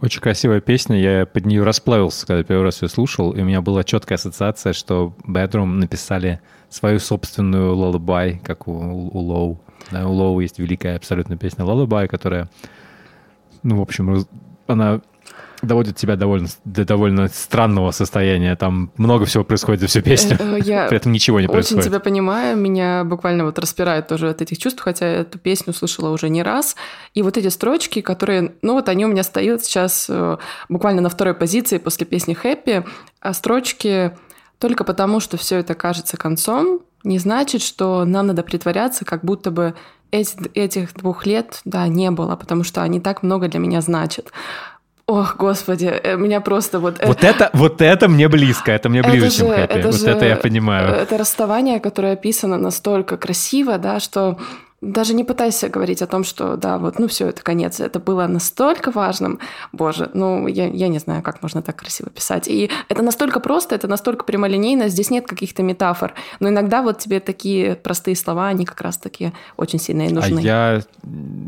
Очень красивая песня, я под нее расплавился, когда первый раз ее слушал, и у меня была четкая ассоциация, что Bedroom написали свою собственную лалабай, как у, у Лоу. Да, у Лоу есть великая абсолютно песня лалабай, которая, ну, в общем, она доводит тебя довольно, до довольно странного состояния. Там много всего происходит за всю песню. Э, э, я При этом ничего не происходит. Очень тебя понимаю. Меня буквально вот распирает тоже от этих чувств, хотя эту песню слышала уже не раз. И вот эти строчки, которые, ну вот они у меня стоят сейчас э, буквально на второй позиции после песни «Хэппи», а строчки только потому, что все это кажется концом, не значит, что нам надо притворяться, как будто бы этих двух лет, да, не было, потому что они так много для меня значат. Ох, господи, э, меня просто вот... Э, вот это, вот это мне близко, это мне ближе, это чем же, хэппи. Это вот же, это я понимаю. Это расставание, которое описано настолько красиво, да, что даже не пытайся говорить о том, что да, вот, ну все, это конец. Это было настолько важным. Боже, ну я, я не знаю, как можно так красиво писать. И это настолько просто, это настолько прямолинейно, здесь нет каких-то метафор. Но иногда вот тебе такие простые слова, они как раз-таки очень сильно и нужны. А я,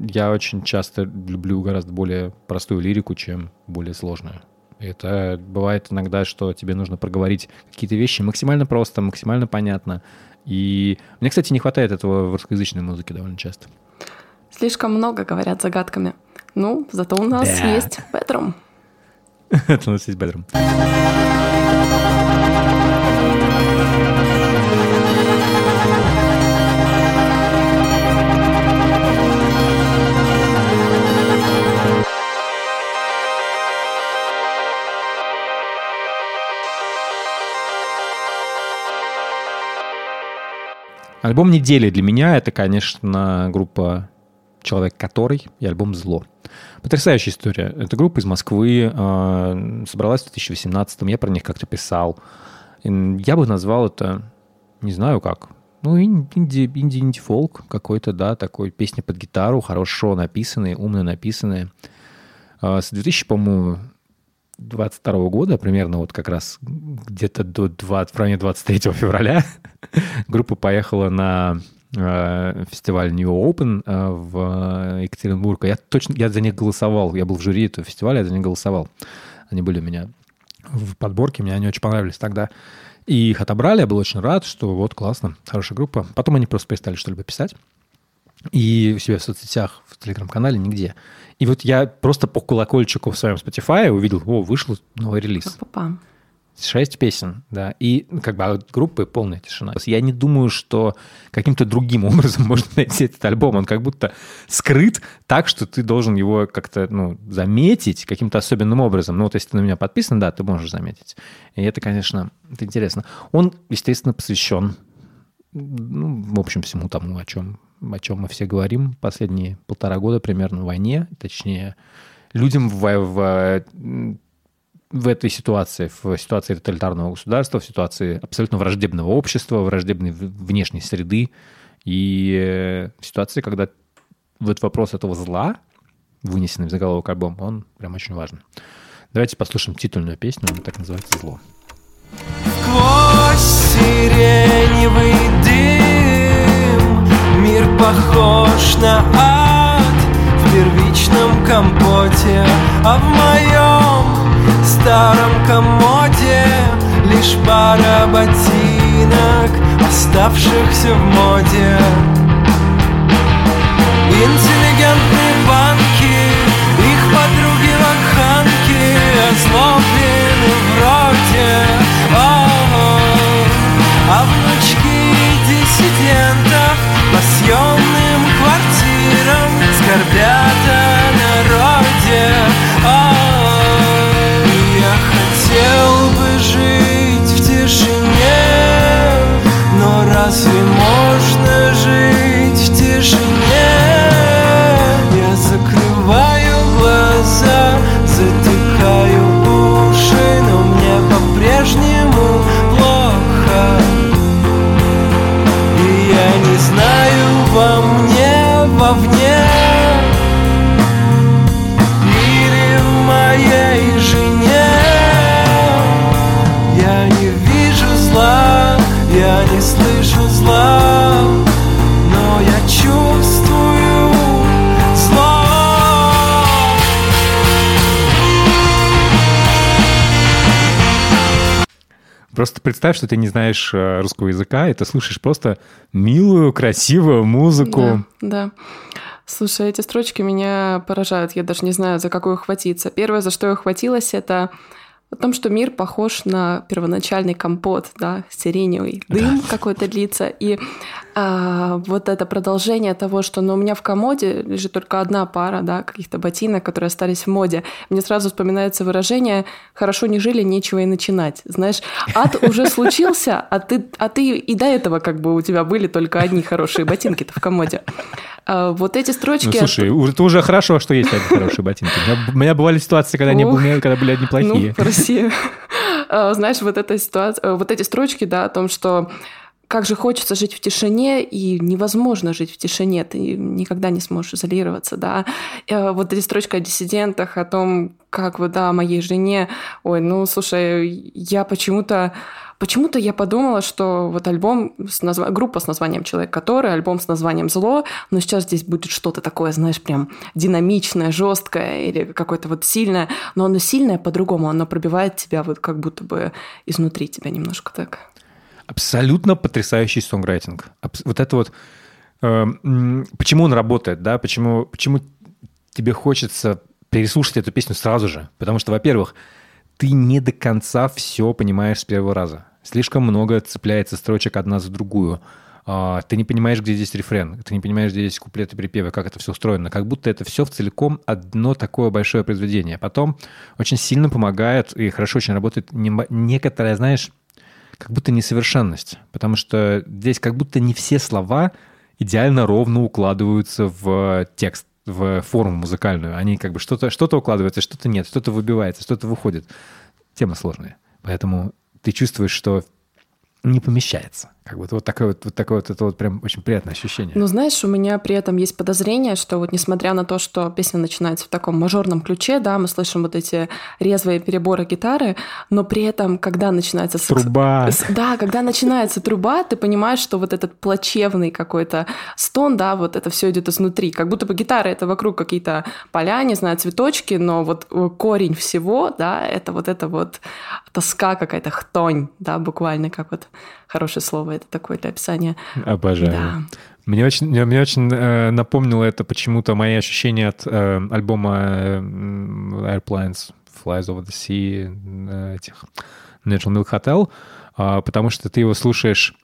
я очень часто люблю гораздо более простую лирику, чем более сложную. Это бывает иногда, что тебе нужно проговорить какие-то вещи максимально просто, максимально понятно, и мне, кстати, не хватает этого в русскоязычной музыке довольно часто. Слишком много говорят загадками. Ну, зато у нас да. есть Bedroom. Это у нас есть Bedroom. Альбом недели для меня это, конечно, группа «Человек который» и альбом «Зло». Потрясающая история. Это группа из Москвы, а, собралась в 2018-м, я про них как-то писал. Я бы назвал это, не знаю как, ну, инди, инди, инди-фолк какой-то, да, такой песня под гитару, хорошо написанные, умно написанные. А, с 2000, по-моему, 22 года, примерно вот как раз где-то до 20, в районе 23 февраля, группа поехала на э, фестиваль New Open э, в Екатеринбург. Я точно, я за них голосовал, я был в жюри этого фестиваля, я за них голосовал. Они были у меня в подборке, мне они очень понравились тогда. И их отобрали, я был очень рад, что вот классно, хорошая группа. Потом они просто перестали что-либо писать. И у себя в соцсетях, в телеграм-канале нигде. И вот я просто по колокольчику в своем Spotify увидел, о, вышел новый релиз. Шесть песен, да. И как бы от группы полная тишина. Я не думаю, что каким-то другим образом можно найти этот альбом. Он как будто скрыт так, что ты должен его как-то ну, заметить каким-то особенным образом. Ну вот если ты на меня подписан, да, ты можешь заметить. И это, конечно, это интересно. Он, естественно, посвящен ну, в общем, всему тому, о чем о чем мы все говорим последние полтора года примерно, войне, точнее, людям в, в, в этой ситуации, в ситуации тоталитарного государства, в ситуации абсолютно враждебного общества, враждебной внешней среды и в ситуации, когда вот вопрос этого зла, вынесенный в заголовок альбома, он прям очень важен. Давайте послушаем титульную песню, она так называется «Зло». Сквозь сиреневый похож на ад В первичном компоте А в моем старом комоде Лишь пара ботинок Оставшихся в моде. Интеллигентные банки Их подруги лоханки Озлоблены вроде А внучки диссидентов По съемным квартирам Скорбят о народе. Я хотел бы жить в тишине Но разве можно Просто представь, что ты не знаешь э, русского языка, и ты слышишь просто милую, красивую музыку. Да, да. Слушай, эти строчки меня поражают. Я даже не знаю, за какую хватиться. Первое, за что я хватилась, это о том, что мир похож на первоначальный компот, да, сиреневый дым да. какой-то длится. И а, вот это продолжение того, что ну, у меня в комоде лежит только одна пара, да, каких-то ботинок, которые остались в моде. Мне сразу вспоминается выражение «хорошо не жили, нечего и начинать». Знаешь, ад уже случился, а ты, а ты и до этого как бы у тебя были только одни хорошие ботинки-то в комоде. А, вот эти строчки... Ну, слушай, это уже хорошо, что есть одни хорошие ботинки. У меня, бывали ситуации, когда, не были, когда были одни плохие. Ну, в России. А, знаешь, вот эта ситуация, вот эти строчки, да, о том, что как же хочется жить в тишине, и невозможно жить в тишине, ты никогда не сможешь изолироваться, да. Вот эти строчки о диссидентах, о том, как вот, да, моей жене, ой, ну, слушай, я почему-то Почему-то я подумала, что вот альбом, с назва... группа с названием «Человек, который», альбом с названием «Зло», но сейчас здесь будет что-то такое, знаешь, прям динамичное, жесткое или какое-то вот сильное, но оно сильное по-другому, оно пробивает тебя вот как будто бы изнутри тебя немножко так. Абсолютно потрясающий сонграйтинг. Вот это вот... Э, почему он работает, да? Почему, почему тебе хочется переслушать эту песню сразу же? Потому что, во-первых, ты не до конца все понимаешь с первого раза. Слишком много цепляется строчек одна за другую. А, ты не понимаешь, где здесь рефрен, ты не понимаешь, где здесь куплеты, припевы, как это все устроено. Как будто это все в целиком одно такое большое произведение. Потом очень сильно помогает и хорошо очень работает некоторая, знаешь, как будто несовершенность. Потому что здесь как будто не все слова идеально ровно укладываются в текст в форму музыкальную. Они как бы что-то что укладываются, что-то нет, что-то выбивается, что-то выходит. Тема сложная. Поэтому ты чувствуешь, что не помещается. Как бы вот такое вот, вот такое вот, это вот прям очень приятное ощущение. Ну, знаешь, у меня при этом есть подозрение, что вот несмотря на то, что песня начинается в таком мажорном ключе, да, мы слышим вот эти резвые переборы гитары, но при этом, когда начинается... Труба. Да, когда начинается труба, ты понимаешь, что вот этот плачевный какой-то стон, да, вот это все идет изнутри. Как будто бы гитара — это вокруг какие-то поля, не знаю, цветочки, но вот корень всего, да, это вот это вот тоска какая-то, хтонь, да, буквально как вот хорошее слово это такое для описания. Обожаю. Да. Мне очень, мне очень э, напомнило это почему-то мои ощущения от э, альбома э, Airplanes Flies Over the Sea, э, этих Natural Milk Hotel, э, потому что ты его слушаешь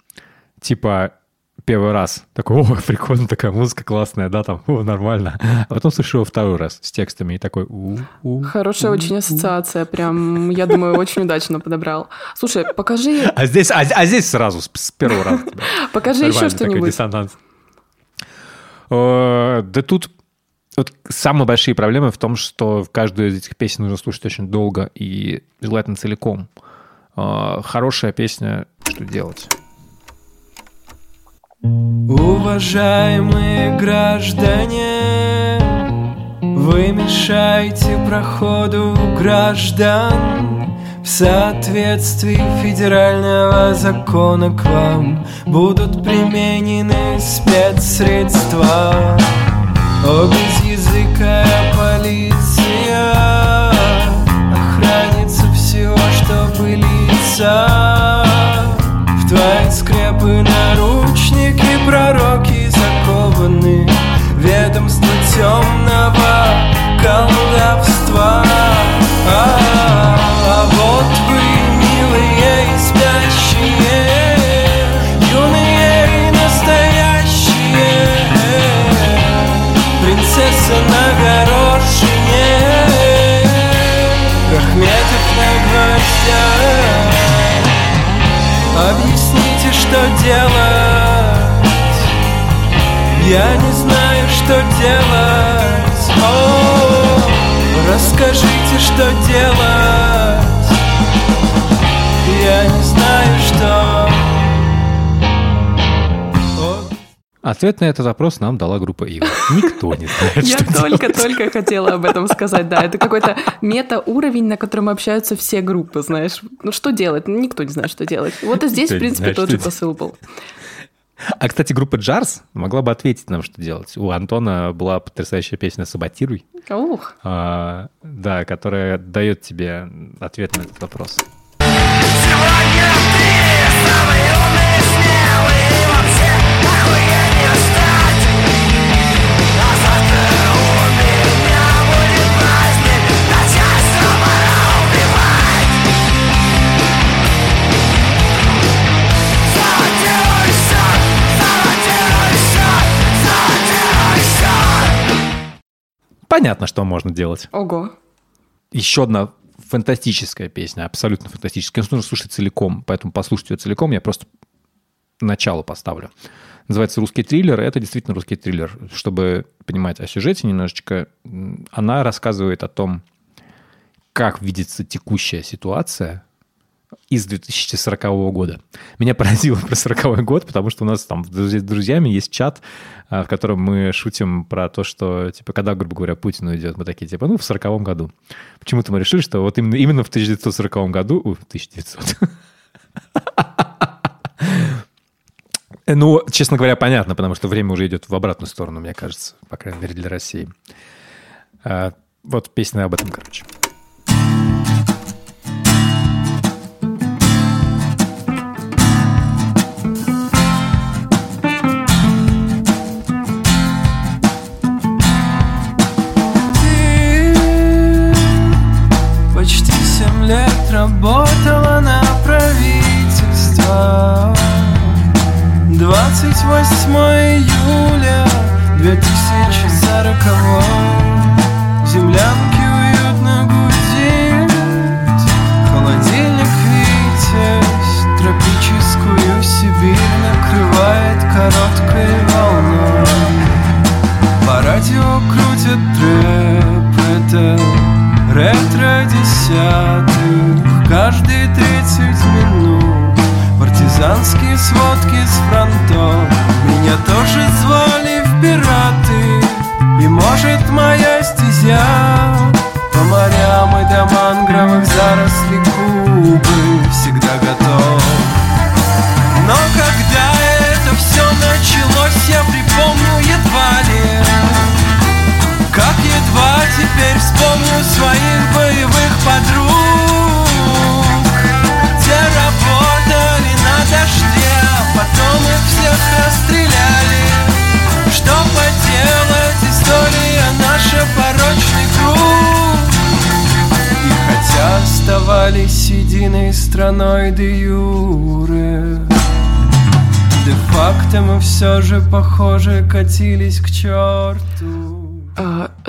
типа первый раз. Такой, о, прикольно, такая музыка классная, да, там, о, нормально. А потом слышу его второй раз с текстами и такой, у, у Хорошая у, очень ассоциация, прям, я думаю, очень удачно подобрал. Слушай, покажи... А здесь, а, а здесь сразу, с, первого раза. Покажи еще что-нибудь. диссонанс. Да тут вот самые большие проблемы в том, что каждую из этих песен нужно слушать очень долго и желательно целиком. А, хорошая песня, что делать? Уважаемые граждане, Вы мешаете проходу граждан В соответствии федерального закона к вам. Будут применены спецсредства. О, безязыкая полиция. Охранится всего, что былица В твои скрепы наручники пророки закованы Ведомство темного колдовства. А, а вот вы, милые и спящие Юные и настоящие Принцесса на горошине Рахметов на гвоздях Объясните, что делать Я не знаю, что делать О, Расскажите, что делать Я не знаю, что Ответ на этот вопрос нам дала группа Ива. Никто не знает, Я только-только хотела об этом сказать, да. Это какой-то мета-уровень, на котором общаются все группы, знаешь. Ну что делать? Ну, Никто не знает, что делать. Вот и здесь, в принципе, тот же посыл был. А, кстати, группа Джарс могла бы ответить нам, что делать. У Антона была потрясающая песня «Саботируй», Ух, а, да, которая дает тебе ответ на этот вопрос. Понятно, что можно делать. ого. Еще одна фантастическая песня, абсолютно фантастическая. Ее нужно слушать целиком, поэтому послушайте ее целиком, я просто начало поставлю. Называется «Русский триллер», и это действительно русский триллер. Чтобы понимать о сюжете немножечко, она рассказывает о том, как видится текущая ситуация из 2040 года. Меня поразило про 40 год, потому что у нас там с друз- с друзьями есть чат, а, в котором мы шутим про то, что, типа, когда, грубо говоря, Путин уйдет, мы такие, типа, ну, в 40 году. Почему-то мы решили, что вот именно, именно в 1940 году... Ой, 1900. Ну, честно говоря, понятно, потому что время уже идет в обратную сторону, мне кажется, по крайней мере, для России. А, Вот песня об этом, короче. 28 июля 2040 Землянки уютно гудит Холодильник Витязь Тропическую Сибирь накрывает короткой волной. По радио крутят трэп, это ретро десятых. Каждые тридцать минут партизанские сводки с фронтов. Меня тоже звали в пираты И может моя стезя. По морям и до мангровых зарослей Кубы Всегда готов оставались единой страной де юре. Де-факто мы все же, похоже, катились к черту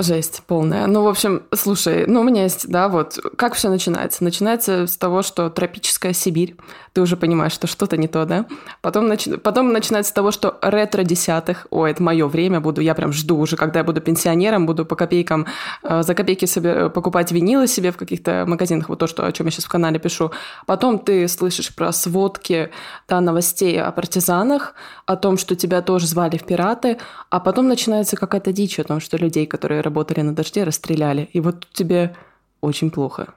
жесть полная. Ну, в общем, слушай, ну, у меня есть, да, вот, как все начинается? Начинается с того, что тропическая Сибирь, ты уже понимаешь, что что-то не то, да? Потом, начи- потом начинается с того, что ретро десятых, ой, это мое время, буду, я прям жду уже, когда я буду пенсионером, буду по копейкам, э, за копейки себе покупать винилы себе в каких-то магазинах, вот то, что, о чем я сейчас в канале пишу. Потом ты слышишь про сводки, да, новостей о партизанах, о том, что тебя тоже звали в пираты, а потом начинается какая-то дичь о том, что людей, которые работали на дожде, расстреляли. И вот тебе очень плохо.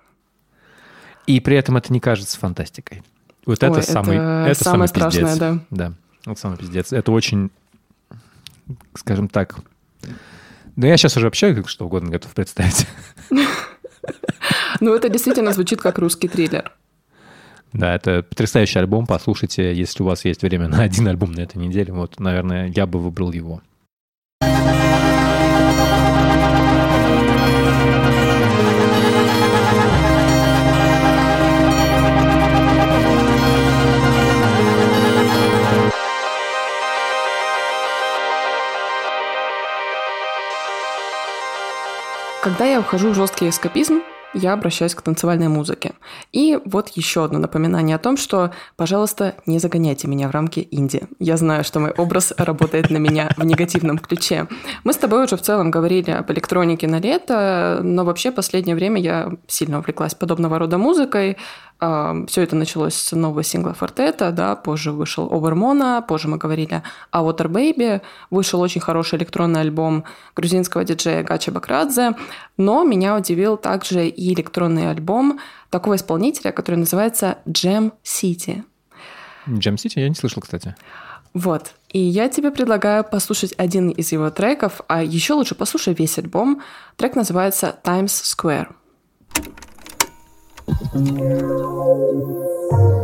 И при этом это не кажется фантастикой. Вот Ой, это, самый, это, это самое самый страшное, пиздец. да. Да, вот самый пиздец. Это очень, скажем так... Да я сейчас уже вообще что угодно готов представить. Ну, это действительно звучит как русский триллер. Да, это потрясающий альбом. Послушайте, если у вас есть время на один альбом на этой неделе. Вот, наверное, я бы выбрал его. Когда я ухожу в жесткий эскапизм, я обращаюсь к танцевальной музыке. И вот еще одно напоминание о том, что, пожалуйста, не загоняйте меня в рамки инди. Я знаю, что мой образ работает на меня в негативном ключе. Мы с тобой уже в целом говорили об электронике на лето, но вообще последнее время я сильно увлеклась подобного рода музыкой. Все это началось с нового сингла Фортета, да, позже вышел Овермона, позже мы говорили о Water Baby, вышел очень хороший электронный альбом грузинского диджея Гача Бакрадзе, но меня удивил также и электронный альбом такого исполнителя, который называется Jam City. Jam City я не слышал, кстати. Вот. И я тебе предлагаю послушать один из его треков, а еще лучше послушай весь альбом. Трек называется Times Square. Thank you.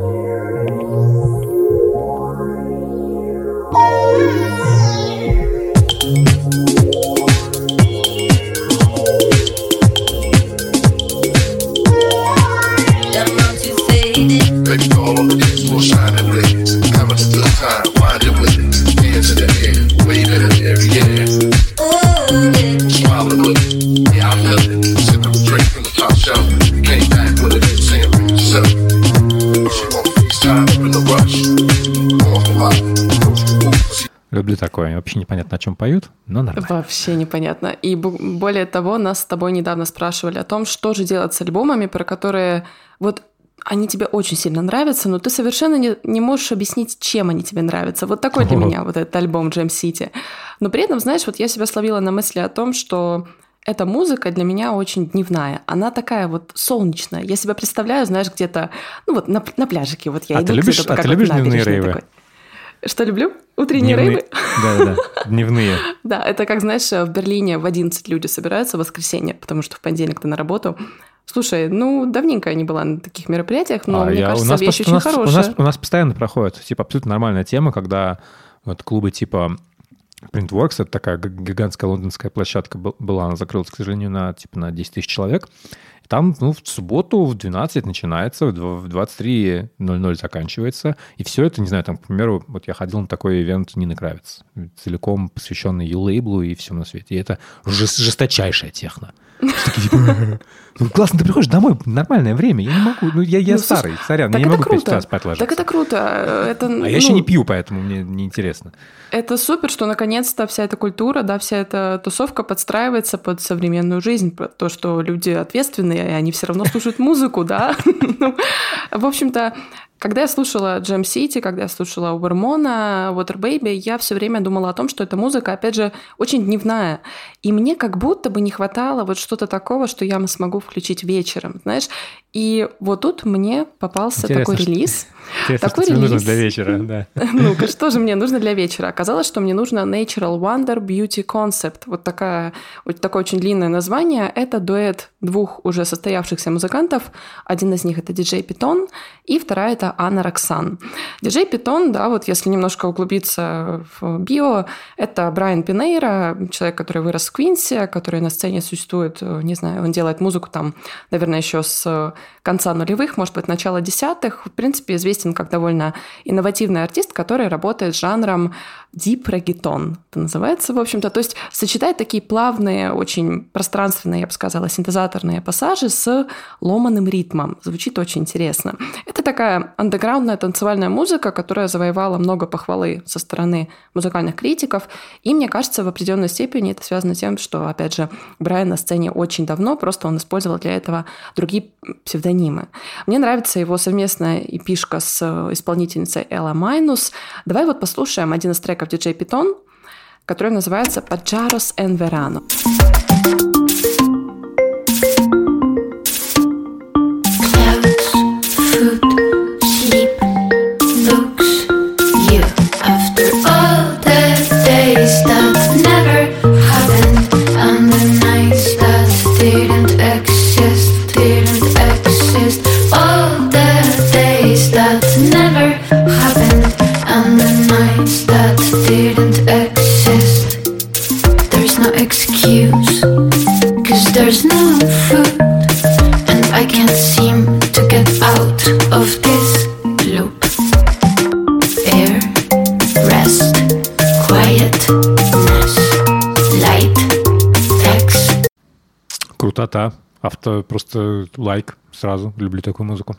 Люблю такое. Вообще непонятно, о чем поют, но нормально. Вообще непонятно. И более того, нас с тобой недавно спрашивали о том, что же делать с альбомами, про которые вот они тебе очень сильно нравятся, но ты совершенно не, не можешь объяснить, чем они тебе нравятся. Вот такой для меня вот этот альбом Jam City. Но при этом, знаешь, вот я себя словила на мысли о том, что эта музыка для меня очень дневная. Она такая вот солнечная. Я себя представляю, знаешь, где-то, ну вот на, на пляжике. Вот я а иду ты любишь, а ты любишь дневные рейвы? Такой. Что люблю? Утренние Дневные... рейвы? Да-да-да, дневные. Да, это как, знаешь, в Берлине в 11 люди собираются в воскресенье, потому что в понедельник ты на работу. Слушай, ну, давненько я не была на таких мероприятиях, но а мне я, кажется, у нас вещь очень у нас, хорошая. У нас, у нас постоянно проходит, типа, абсолютно нормальная тема, когда вот клубы типа Printworks, это такая гигантская лондонская площадка была, она закрылась, к сожалению, на, типа, на 10 тысяч человек. Там ну, в субботу в 12 начинается, в 23.00 заканчивается. И все это, не знаю, там, к примеру, вот я ходил на такой ивент Нины Кравец, целиком посвященный и лейблу, и всему на свете. И это жесточайшая техно. Типа, ну, классно, ты приходишь домой, нормальное время, я не могу, ну, я, я ну, старый, сорян, я не могу круто. 5 час спать ложиться. Так это круто. Это, а ну, я еще не пью, поэтому мне неинтересно. Это супер, что наконец-то вся эта культура, да, вся эта тусовка подстраивается под современную жизнь, то, что люди ответственные, и они все равно слушают музыку, да. Ну, в общем-то, когда я слушала Jam City, когда я слушала Увермона, Water Baby, я все время думала о том, что эта музыка, опять же, очень дневная. И мне как будто бы не хватало вот что-то такого, что я смогу включить вечером, знаешь. И вот тут мне попался Интересно, такой релиз. Интересно, такой что релиз. нужно для вечера, да. Ну-ка, что же мне нужно для вечера? Оказалось, что мне нужно Natural Wonder Beauty Concept. Вот, такая, вот такое очень длинное название. Это дуэт двух уже состоявшихся музыкантов. Один из них это диджей Питон, и вторая это Анна Роксан. Диджей Питон, да, вот если немножко углубиться в био, это Брайан Пинейра, человек, который вырос в Квинсе, который на сцене существует, не знаю, он делает музыку там, наверное, еще с конца нулевых, может быть, начала десятых. В принципе, известен как довольно инновативный артист, который работает с жанром reggaeton, это называется, в общем-то. То есть сочетает такие плавные, очень пространственные, я бы сказала, синтезаторные пассажи с ломаным ритмом. Звучит очень интересно. Это такая андеграундная танцевальная музыка, которая завоевала много похвалы со стороны музыкальных критиков. И мне кажется, в определенной степени это связано с тем, что, опять же, Брайан на сцене очень давно, просто он использовал для этого другие псевдонимы. Мне нравится его совместная эпишка с исполнительницей Элла Майнус. Давай вот послушаем один из треков диджей Питон, который называется «Pajaros en Verano». Авто просто лайк сразу. Люблю такую музыку.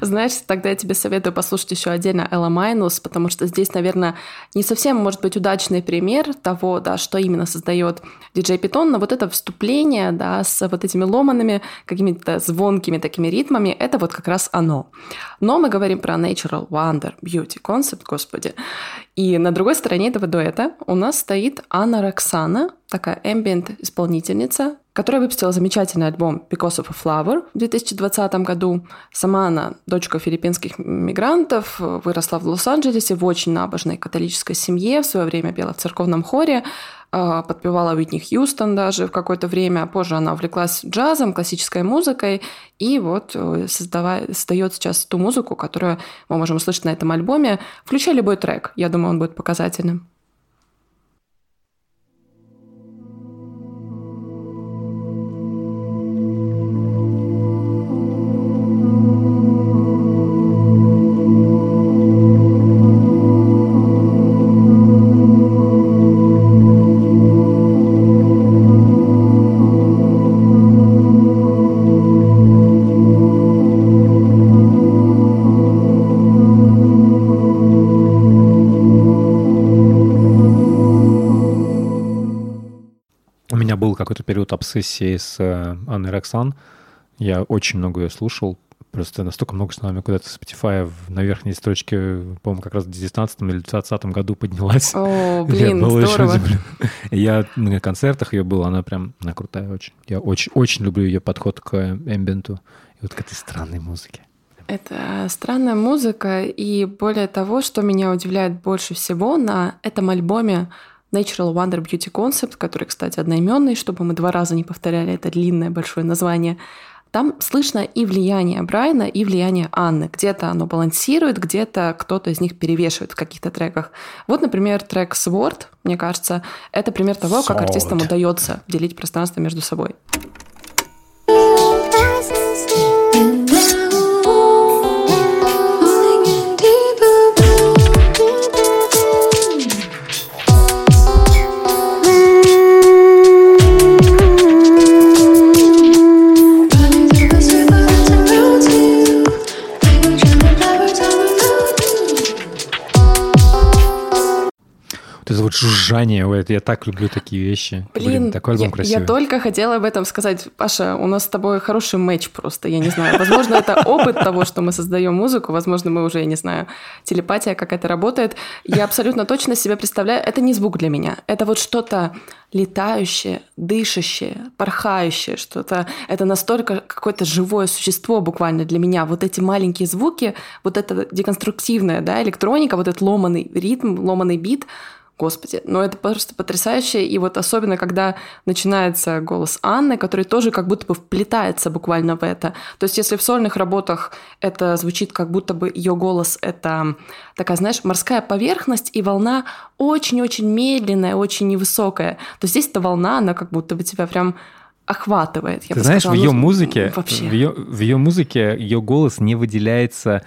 Знаешь, тогда я тебе советую послушать еще отдельно Элла Майнус, потому что здесь, наверное, не совсем может быть удачный пример того, да, что именно создает диджей Питон, но вот это вступление, да, с вот этими ломанными, какими-то звонкими такими ритмами, это вот как раз оно. Но мы говорим про Natural Wonder Beauty Concept, господи. И на другой стороне этого дуэта у нас стоит Анна Роксана, такая ambient-исполнительница, которая выпустила замечательный альбом Because of a Flower в 2020 году. Сама она дочка филиппинских мигрантов, выросла в Лос-Анджелесе в очень набожной католической семье, в свое время пела в церковном хоре, а, подпевала Уитни Хьюстон даже в какое-то время. Позже она увлеклась джазом, классической музыкой, и вот э, создает сейчас ту музыку, которую мы можем услышать на этом альбоме. Включай любой трек, я думаю, он будет показательным. Обсессии с э, Анной Роксан. Я очень много ее слушал. Просто настолько много, что она мне куда-то Spotify на верхней строчке, по-моему, как раз в 19 или 20 году поднялась. О, Я блин, очень здорово. удивлен. Я на концертах ее был, она прям, она крутая очень. Я очень, очень люблю ее подход к эмбиенту и вот к этой странной музыке. Это странная музыка, и более того, что меня удивляет больше всего на этом альбоме Natural Wonder Beauty Concept, который, кстати, одноименный, чтобы мы два раза не повторяли это длинное большое название, там слышно и влияние Брайана, и влияние Анны. Где-то оно балансирует, где-то кто-то из них перевешивает в каких-то треках. Вот, например, трек Sword, мне кажется, это пример того, как артистам удается делить пространство между собой. Жужжание, ой, это я так люблю такие вещи. Блин, такой альбом я, красивый. я только хотела об этом сказать. Паша, у нас с тобой хороший матч просто, я не знаю. Возможно, это опыт того, что мы создаем музыку. Возможно, мы уже, я не знаю, телепатия какая-то работает. Я абсолютно точно себе представляю, это не звук для меня. Это вот что-то летающее, дышащее, порхающее, что-то... Это настолько какое-то живое существо буквально для меня. Вот эти маленькие звуки, вот эта деконструктивная да, электроника, вот этот ломаный ритм, ломаный бит, Господи, ну это просто потрясающе. И вот особенно, когда начинается голос Анны, который тоже как будто бы вплетается буквально в это. То есть если в сольных работах это звучит как будто бы ее голос — это такая, знаешь, морская поверхность и волна очень-очень медленная, очень невысокая, то здесь эта волна, она как будто бы тебя прям охватывает. Я Ты знаешь, сказала, в ее ну, музыке, вообще. в ее, в ее музыке ее голос не выделяется,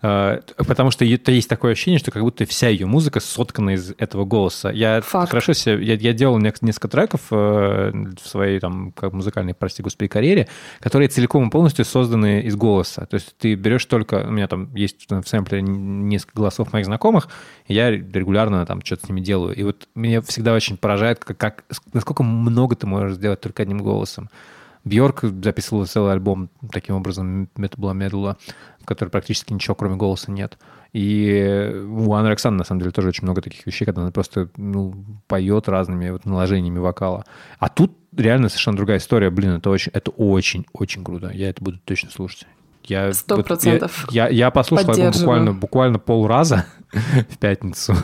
потому что это есть такое ощущение, что как будто вся ее музыка соткана из этого голоса. Я Факт. хорошо себе, я, я делал несколько треков э, в своей там как музыкальной, прости господи, карьере, которые целиком и полностью созданы из голоса. То есть ты берешь только, у меня там есть в сэмпле несколько голосов моих знакомых, и я регулярно там что-то с ними делаю. И вот меня всегда очень поражает, как, как насколько много ты можешь сделать только одним голосом. Бьорк записывала целый альбом таким образом, это была медула, в которой практически ничего, кроме голоса, нет. И у Анны Роксаны, на самом деле, тоже очень много таких вещей, когда она просто ну, поет разными вот наложениями вокала. А тут реально совершенно другая история. Блин, это очень, это очень, очень круто. Я это буду точно слушать. Я, Сто вот процентов. Я, я, я послушал альбом буквально, буквально полраза в пятницу,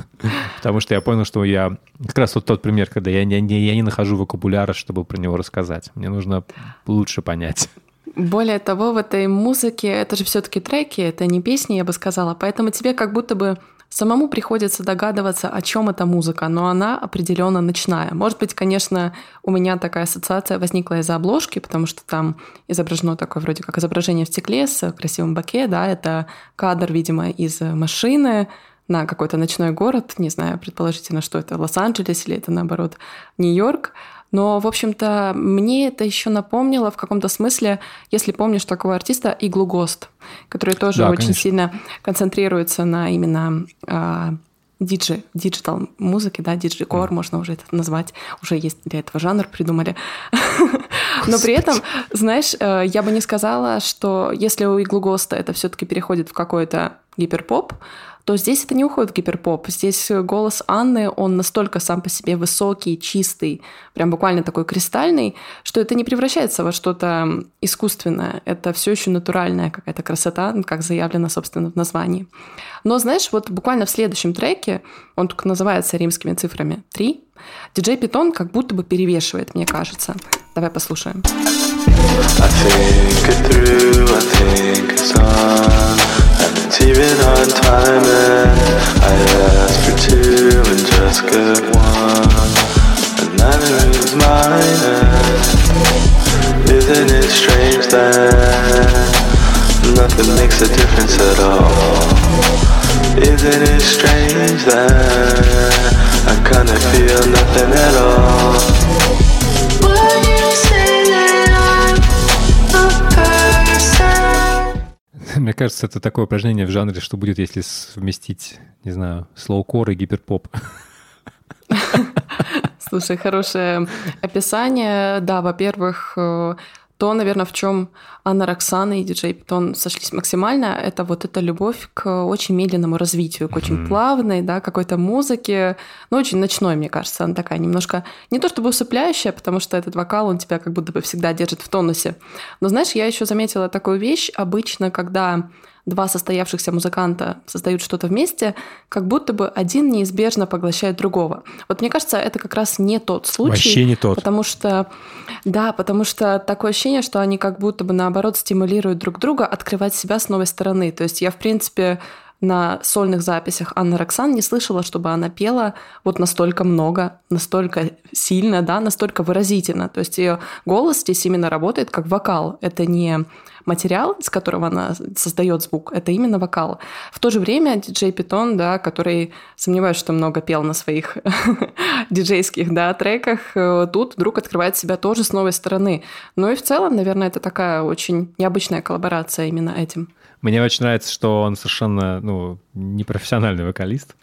потому что я понял, что я... Как раз вот тот пример, когда я не, не- я не нахожу вокабуляра, чтобы про него рассказать. Мне нужно лучше понять. Более того, в этой музыке это же все-таки треки, это не песни, я бы сказала. Поэтому тебе как будто бы самому приходится догадываться, о чем эта музыка, но она определенно ночная. Может быть, конечно, у меня такая ассоциация возникла из-за обложки, потому что там изображено такое вроде как изображение в стекле с красивым баке, да, это кадр, видимо, из машины, на какой-то ночной город, не знаю, предположительно, что это Лос-Анджелес или это, наоборот, Нью-Йорк. Но, в общем-то, мне это еще напомнило в каком-то смысле, если помнишь такого артиста, Iglooghost, который тоже Да, очень конечно. сильно концентрируется на именно а, digi, digital музыке, да, digicore, можно уже это назвать, уже есть для этого жанр придумали. Но при этом, знаешь, э, я бы не сказала, что если у Иглу Госта это все-таки переходит в какой-то гиперпоп, то здесь это не уходит в гиперпоп. Здесь голос Анны, он настолько сам по себе высокий, чистый, прям буквально такой кристальный, что это не превращается во что-то искусственное. Это все еще натуральная какая-то красота, как заявлено, собственно, в названии. Но, знаешь, вот буквально в следующем треке, он только называется римскими цифрами 3, диджей Питон как будто бы перевешивает, мне кажется. Давай послушаем. I think it through, I think it's on, and it's even on time. And I ask for two and just get one, and neither is mine. And isn't it strange that nothing makes a difference at all? Isn't it strange that I kinda feel nothing at all? Мне кажется, это такое упражнение в жанре, что будет, если совместить, не знаю, слоукор и гиперпоп. Слушай, хорошее описание. Да, во-первых, э, то, наверное, в чем Анна Роксана и диджей Питон сошлись максимально, это вот эта любовь к очень медленному развитию, к очень плавной, да, какой-то музыке, ну, очень ночной, мне кажется, она такая немножко, не то чтобы усыпляющая, потому что этот вокал, он тебя как будто бы всегда держит в тонусе. Но, знаешь, я еще заметила такую вещь, обычно, когда два состоявшихся музыканта создают что-то вместе, как будто бы один неизбежно поглощает другого. Вот мне кажется, это как раз не тот случай. Вообще не тот. Потому что, да, потому что такое ощущение, что они как будто бы наоборот стимулируют друг друга открывать себя с новой стороны. То есть я, в принципе, на сольных записях Анны Роксан не слышала, чтобы она пела вот настолько много, настолько сильно, да, настолько выразительно. То есть ее голос здесь именно работает как вокал. Это не материал, из которого она создает звук, это именно вокал. В то же время диджей Питон, да, который, сомневаюсь, что много пел на своих диджейских да, треках, э, тут вдруг открывает себя тоже с новой стороны. Ну и в целом, наверное, это такая очень необычная коллаборация именно этим. Мне очень нравится, что он совершенно ну, непрофессиональный вокалист.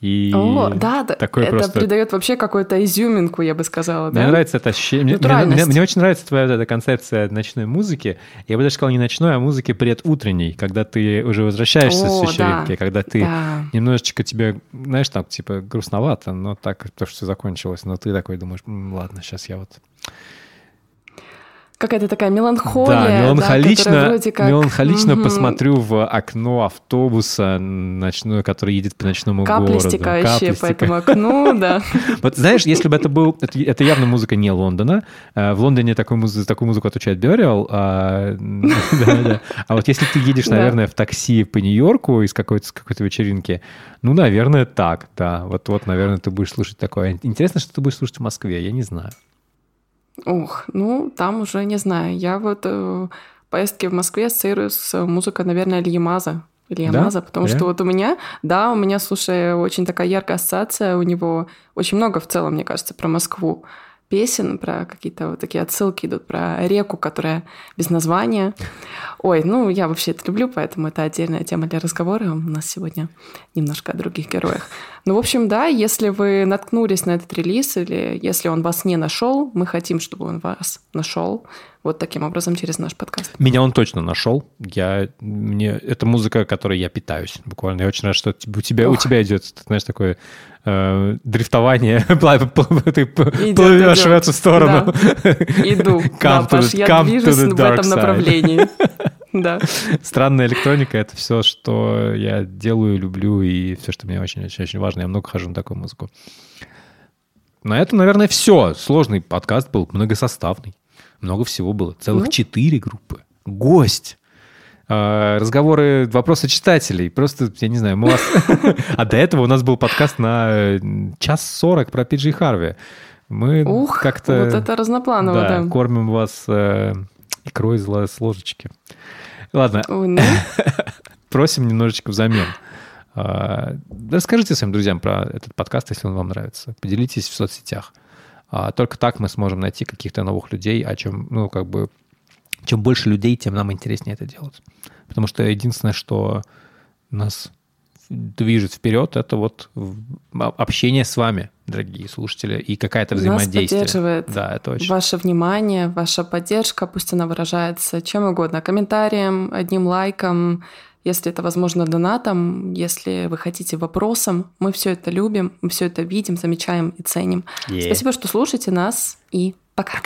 И О, да, такой это просто... придает вообще какую-то изюминку, я бы сказала. Мне да? нравится это ощущение. Мне, мне, мне очень нравится твоя вот эта концепция ночной музыки. Я бы даже сказал не ночной, а музыки предутренней, когда ты уже возвращаешься О, с вечеринки, да, когда ты да. немножечко тебе, знаешь, там типа грустновато, но так то, что все закончилось, но ты такой думаешь, «М, ладно, сейчас я вот Какая-то такая меланхолия. да, меланхолично, которая вроде как... меланхолично Мгм. посмотрю в окно автобуса ночной, который едет по ночному Капли городу. стекающие по этому окну, да. Вот знаешь, если бы это был... Это, это явно музыка не Лондона. Э, В Лондоне такую, музы- за такую музыку отвечает Burial. А, да, да. А вот если ты едешь, Да. наверное, в такси по Нью-Йорку из какой-то вечеринки, ну, наверное, так, да. Вот, вот, наверное, ты будешь слушать такое. Интересно, что ты будешь слушать в Москве, я не знаю. Ух, ну, там уже не знаю. Я вот э, поездки в Москве ассоциирую с музыкой, наверное, Ильи Маза. Илья Да? Потому Реально? что вот у меня, да, у меня, слушай, очень такая яркая ассоциация, у него очень много в целом, мне кажется, про Москву песен, про какие-то вот такие отсылки идут, про реку, которая без названия. Ой, ну, я вообще это люблю, поэтому это отдельная тема для разговора. У нас сегодня немножко о других героях. Ну, в общем, да, если вы наткнулись на этот релиз, или если он вас не нашел, мы хотим, чтобы он вас нашел вот таким образом через наш подкаст. Меня он точно нашел. Я, мне, это музыка, которой я питаюсь. Буквально. Я очень рад, что у тебя, у тебя идет, знаешь, такое э, дрифтование. Ты плывешь в эту сторону. Иду, да, Come to Паш, я движусь в этом направлении. Да. Странная электроника — это все, что я делаю, люблю, и все, что мне очень-очень важно. Я много хожу на такую музыку. На это, наверное, все. Сложный подкаст был, многосоставный. Много всего было. Целых Ну. четыре группы. Гость. э, разговоры, вопросы читателей. Просто, я не знаю, мы вас... А до этого у нас был подкаст на э, час сорок про Пиджи Харви. Мы Ух, как-то... вот это разнопланово, да, кормим вас э, икрой из ложечки. Ладно, просим немножечко взамен. А, Расскажите своим друзьям про этот подкаст, если он вам нравится. Поделитесь в соцсетях. А, Только так мы сможем найти каких-то новых людей, о чем, ну, как бы, чем больше людей, тем нам интереснее это делать. Потому что единственное, что нас движет вперед, это вот а- общение с вами, дорогие слушатели, и какая-то Нас взаимодействие. поддерживает Да, это очень. ваше внимание, ваша поддержка, пусть она выражается чем угодно. Комментарием, одним лайком, если это возможно донатом, если вы хотите вопросом. Мы все это любим, мы все это видим, замечаем и ценим. Е. Спасибо, что слушаете нас, и пока.